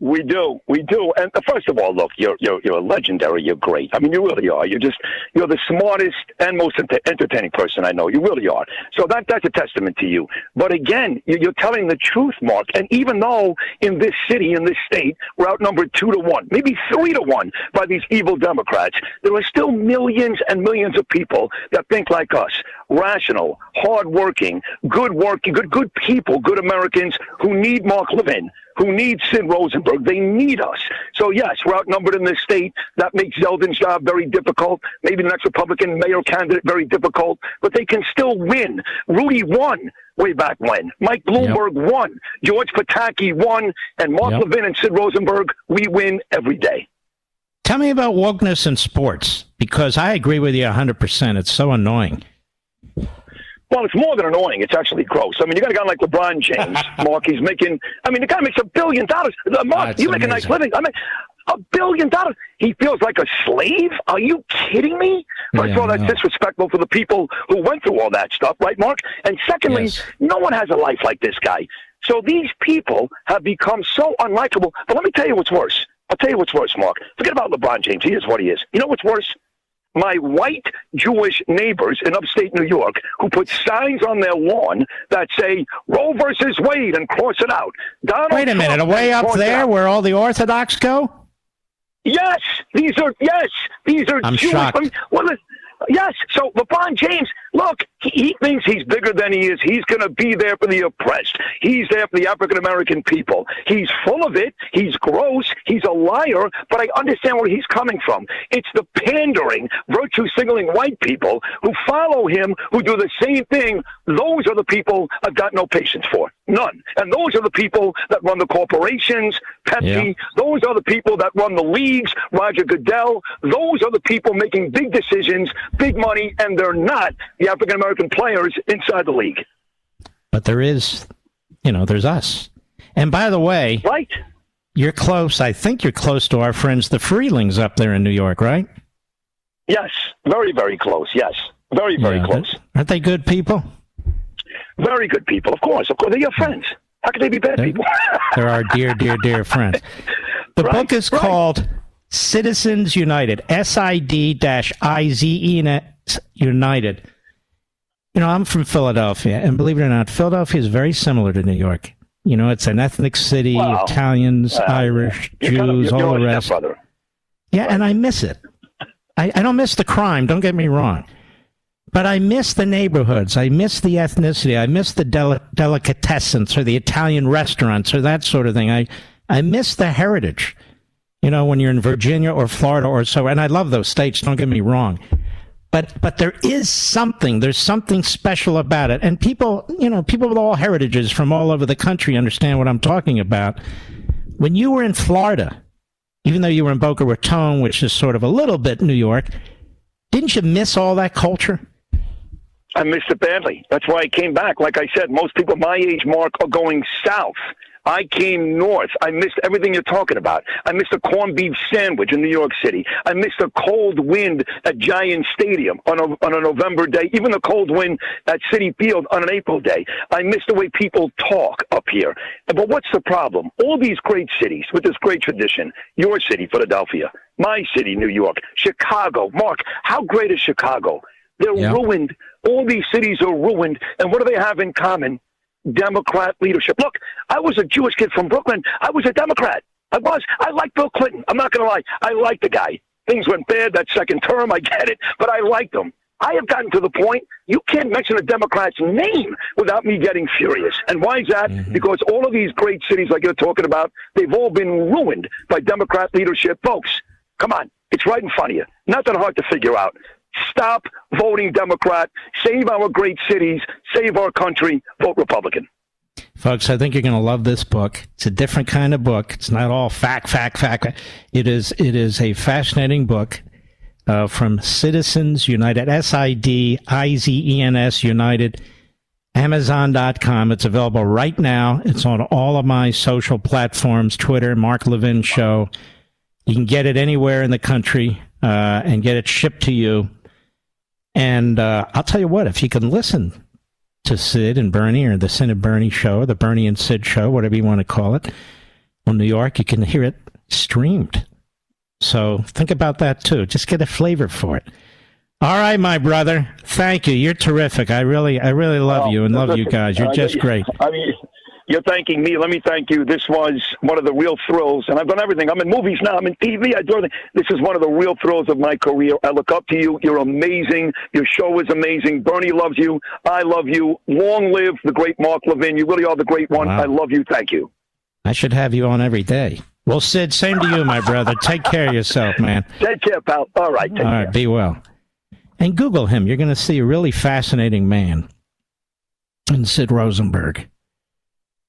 We do, we do. And uh, first of all, look, you're you're you're a legendary. You're great. I mean, you really are. You're just you're the smartest and most ent- entertaining person I know. You really are. So that that's a testament to you. But again, you're telling the truth, Mark. And even though in this city, in this state, we're outnumbered two to one, maybe three to one by these evil Democrats, there are still millions and millions of people that think like us, rational, hardworking, good working, good good people, good Americans who need Mark Levin who need Sid Rosenberg. They need us. So, yes, we're outnumbered in this state. That makes Zeldin's job very difficult. Maybe the next Republican mayor candidate very difficult, but they can still win. Rudy won way back when. Mike Bloomberg yep. won. George Pataki won. And Mark yep. Levin and Sid Rosenberg, we win every day. Tell me about wokeness in sports because I agree with you 100%. It's so annoying. Well, it's more than annoying. It's actually gross. I mean, you got a guy like LeBron James, Mark. He's making. I mean, the guy makes a billion dollars. Uh, Mark, you make amazing. a nice living. I mean, a billion dollars. He feels like a slave. Are you kidding me? First yeah, of all, that's disrespectful for the people who went through all that stuff, right, Mark? And secondly, yes. no one has a life like this guy. So these people have become so unlikable. But let me tell you what's worse. I'll tell you what's worse, Mark. Forget about LeBron James. He is what he is. You know what's worse? My white Jewish neighbors in upstate New York who put signs on their lawn that say Roe versus Wade and cross it out. Donald Wait a minute, Trump way up there where all the Orthodox go? Yes, these are yes, these are I'm Jewish. shocked. I mean, well, yes. So LeBron James, look, he, he thinks he's bigger than he is. He's going to be there for the oppressed. He's there for the African American people. He's full of it. He's gross. He's a liar. But I understand where he's coming from. It's the pandering, virtue signaling white people who follow him, who do the same thing. Those are the people I've got no patience for. None. And those are the people that run the corporations, Pepsi. Yeah. Those are the people that run the leagues, Roger Goodell. Those are the people making big decisions, big money, and they're not the African American players inside the league. But there is, you know, there's us. And by the way, right? You're close. I think you're close to our friends, the Freelings, up there in New York, right? Yes, very, very close. Yes, very, very Yeah, close. Aren't they good people? Very good people, of course. Of course, they're your friends. How could they be bad people? They're our dear, dear, dear friends. The Right, book is called Sidizens United, S I D I Z E United. You know, I'm from Philadelphia, and believe it or not, Philadelphia is very similar to New York. You know, it's an ethnic city, Wow. Italians, Uh, Irish, You're kind of- Jews, all the rest. stepbrother. Yeah, and I miss it. I, I don't miss the crime, don't get me wrong. But I miss the neighborhoods. I miss the ethnicity. I miss the deli- delicatessens or the Italian restaurants or that sort of thing. I, I miss the heritage. You know, when you're in Virginia or Florida or so, and I love those states, don't get me wrong. But but there is something. There's something special about it. And people, you know, people with all heritages from all over the country understand what I'm talking about. When you were in Florida, even though you were in Boca Raton, which is sort of a little bit New York, didn't you miss all that culture? I missed it badly. That's why I came back. Like I said, most people my age mark are going south. I came north. I missed everything you're talking about. I missed a corned beef sandwich in New York City. I missed a cold wind at Giant Stadium on a, on a November day, even the cold wind at Citi Field on an April day. I missed the way people talk up here. But what's the problem? All these great cities with this great tradition, your city, Philadelphia, my city, New York, Chicago, Mark, how great is Chicago? They're ruined. All these cities are ruined. And what do they have in common? Democrat leadership. Look, I was a Jewish kid from Brooklyn. I was a Democrat. I was. I liked Bill Clinton. I'm not going to lie. I liked the guy. Things went bad that second term. I get it, but I liked him. I have gotten to the point you can't mention a Democrat's name without me getting furious. And why is that? Mm-hmm. Because all of these great cities, like you're talking about, they've all been ruined by Democrat leadership. Folks, come on. It's right in front of you. Not that hard to figure out. Stop voting Democrat. Save our great cities. Save our country. Vote Republican. Folks, I think you're going to love this book. It's a different kind of book. It's not all fact, fact, fact. It is, it is a fascinating book uh, from Sidizens United, S I D I Z E N S United, Amazon.com. It's available right now. It's on all of my social platforms Twitter, Mark Levin Show. You can get it anywhere in the country uh, and get it shipped to you. And uh, I'll tell you what, if you can listen to Sid and Bernie or the Sid and Bernie show, the Bernie and Sid show, whatever you want to call it, on New York, you can hear it streamed. So think about that too. Just get a flavor for it. All right, my brother. Thank you. You're terrific. I really, I really love you and love you guys. You're just great. I mean, you're thanking me. Let me thank you. This was one of the real thrills, and I've done everything. I'm in movies now. I'm in TV. I do everything. This is one of the real thrills of my career. I look up to you. You're amazing. Your show is amazing. Bernie loves you. I love you. Long live the great Mark Levin. You really are the great one. Wow. I love you. Thank you. I should have you on every day. Well, Sid, same to you, my brother. Take care of yourself, man. Take care, pal. All right. Take All right, be well. And Google him. You're going to see a really fascinating man. And Sid Rosenberg.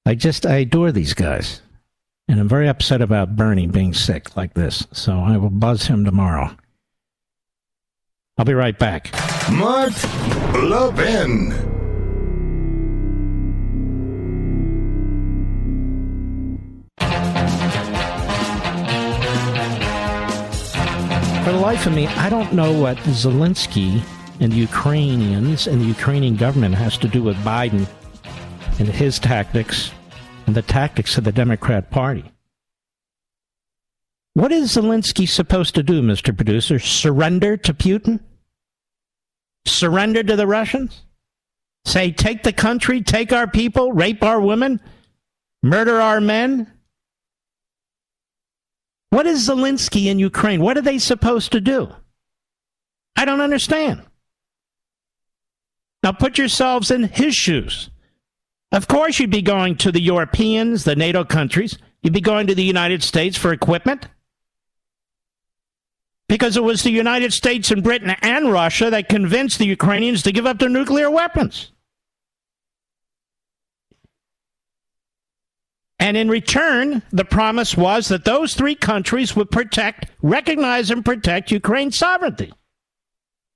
I just, I adore these guys. And I'm very upset about Bernie being sick like this. So I will buzz him tomorrow. I'll be right back. Mark Levin. For the life of me, I don't know what Zelensky and the Ukrainians and the Ukrainian government has to do with Biden and his tactics and the tactics of the Democrat Party. What is Zelensky supposed to do, Mr. Producer? Surrender to Putin? Surrender to the Russians? Say, take the country, take our people, rape our women, murder our men? What is Zelensky in Ukraine? What are they supposed to do? I don't understand. Now put yourselves in his shoes. Of course, you'd be going to the Europeans, the NATO countries. You'd be going to the United States for equipment. Because it was the United States and Britain and Russia that convinced the Ukrainians to give up their nuclear weapons. And in return, the promise was that those three countries would protect, recognize, and protect Ukraine's sovereignty.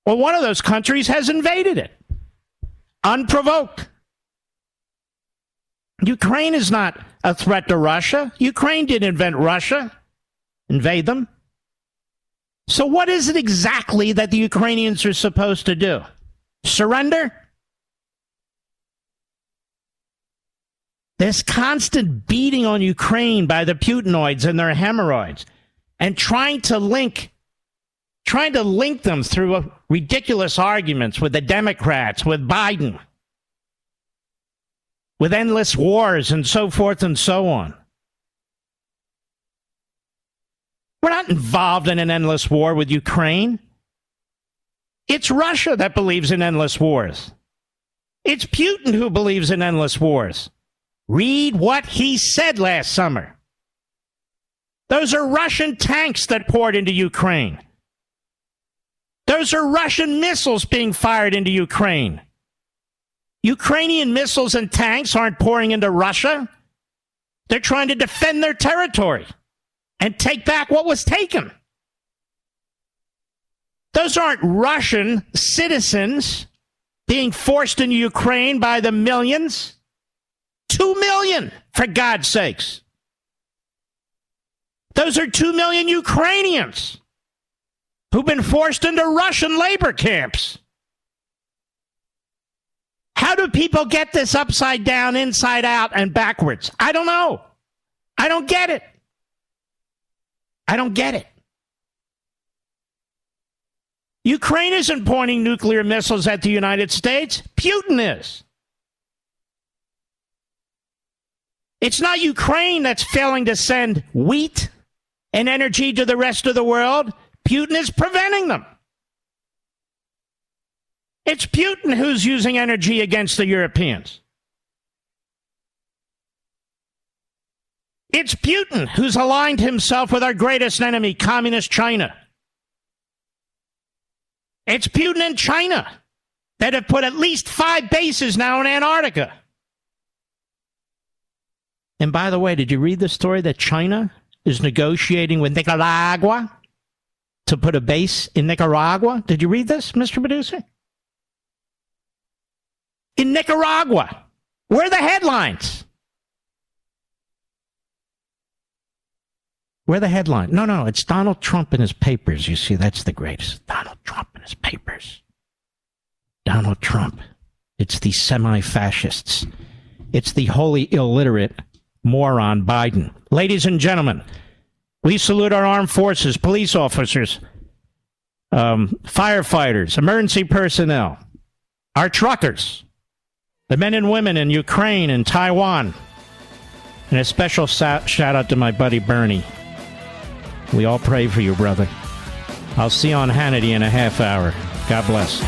Well, one of those countries has invaded it unprovoked. Ukraine is not a threat to Russia. Ukraine didn't invent Russia, invade them. So, what is it exactly that the Ukrainians are supposed to do? Surrender? This constant beating on Ukraine by the Putinoids and their hemorrhoids and trying to link trying to link them through ridiculous arguments with the Democrats, with Biden, with endless wars and so forth and so on. We're not involved in an endless war with Ukraine. It's Russia that believes in endless wars. It's Putin who believes in endless wars. Read what he said last summer. Those are Russian tanks that poured into Ukraine. Those are Russian missiles being fired into Ukraine. Ukrainian missiles and tanks aren't pouring into Russia. They're trying to defend their territory and take back what was taken. Those aren't Russian citizens being forced into Ukraine by the millions. Two million, for God's sakes. Those are two million Ukrainians who've been forced into Russian labor camps. How do people get this upside down, inside out, and backwards? I don't know. I don't get it. I don't get it. Ukraine isn't pointing nuclear missiles at the United States. Putin is. It's not Ukraine that's failing to send wheat and energy to the rest of the world. Putin is preventing them. It's Putin who's using energy against the Europeans. It's Putin who's aligned himself with our greatest enemy, Communist China. It's Putin and China that have put at least five bases now in Antarctica. And by the way, did you read the story that China is negotiating with Nicaragua to put a base in Nicaragua? Did you read this, Mr. Producer? In Nicaragua. Where are the headlines? Where are the headline? No, no, it's Donald Trump in his papers. You see, that's the greatest. Donald Trump in his papers. Donald Trump. It's the semi fascists. It's the wholly illiterate moron Biden. Ladies and gentlemen, we salute our armed forces, police officers, um, firefighters, emergency personnel, our truckers, the men and women in Ukraine and Taiwan, and a special shout out to my buddy Bernie. We all pray for you, brother. I'll see you on Hannity in a half hour. God bless.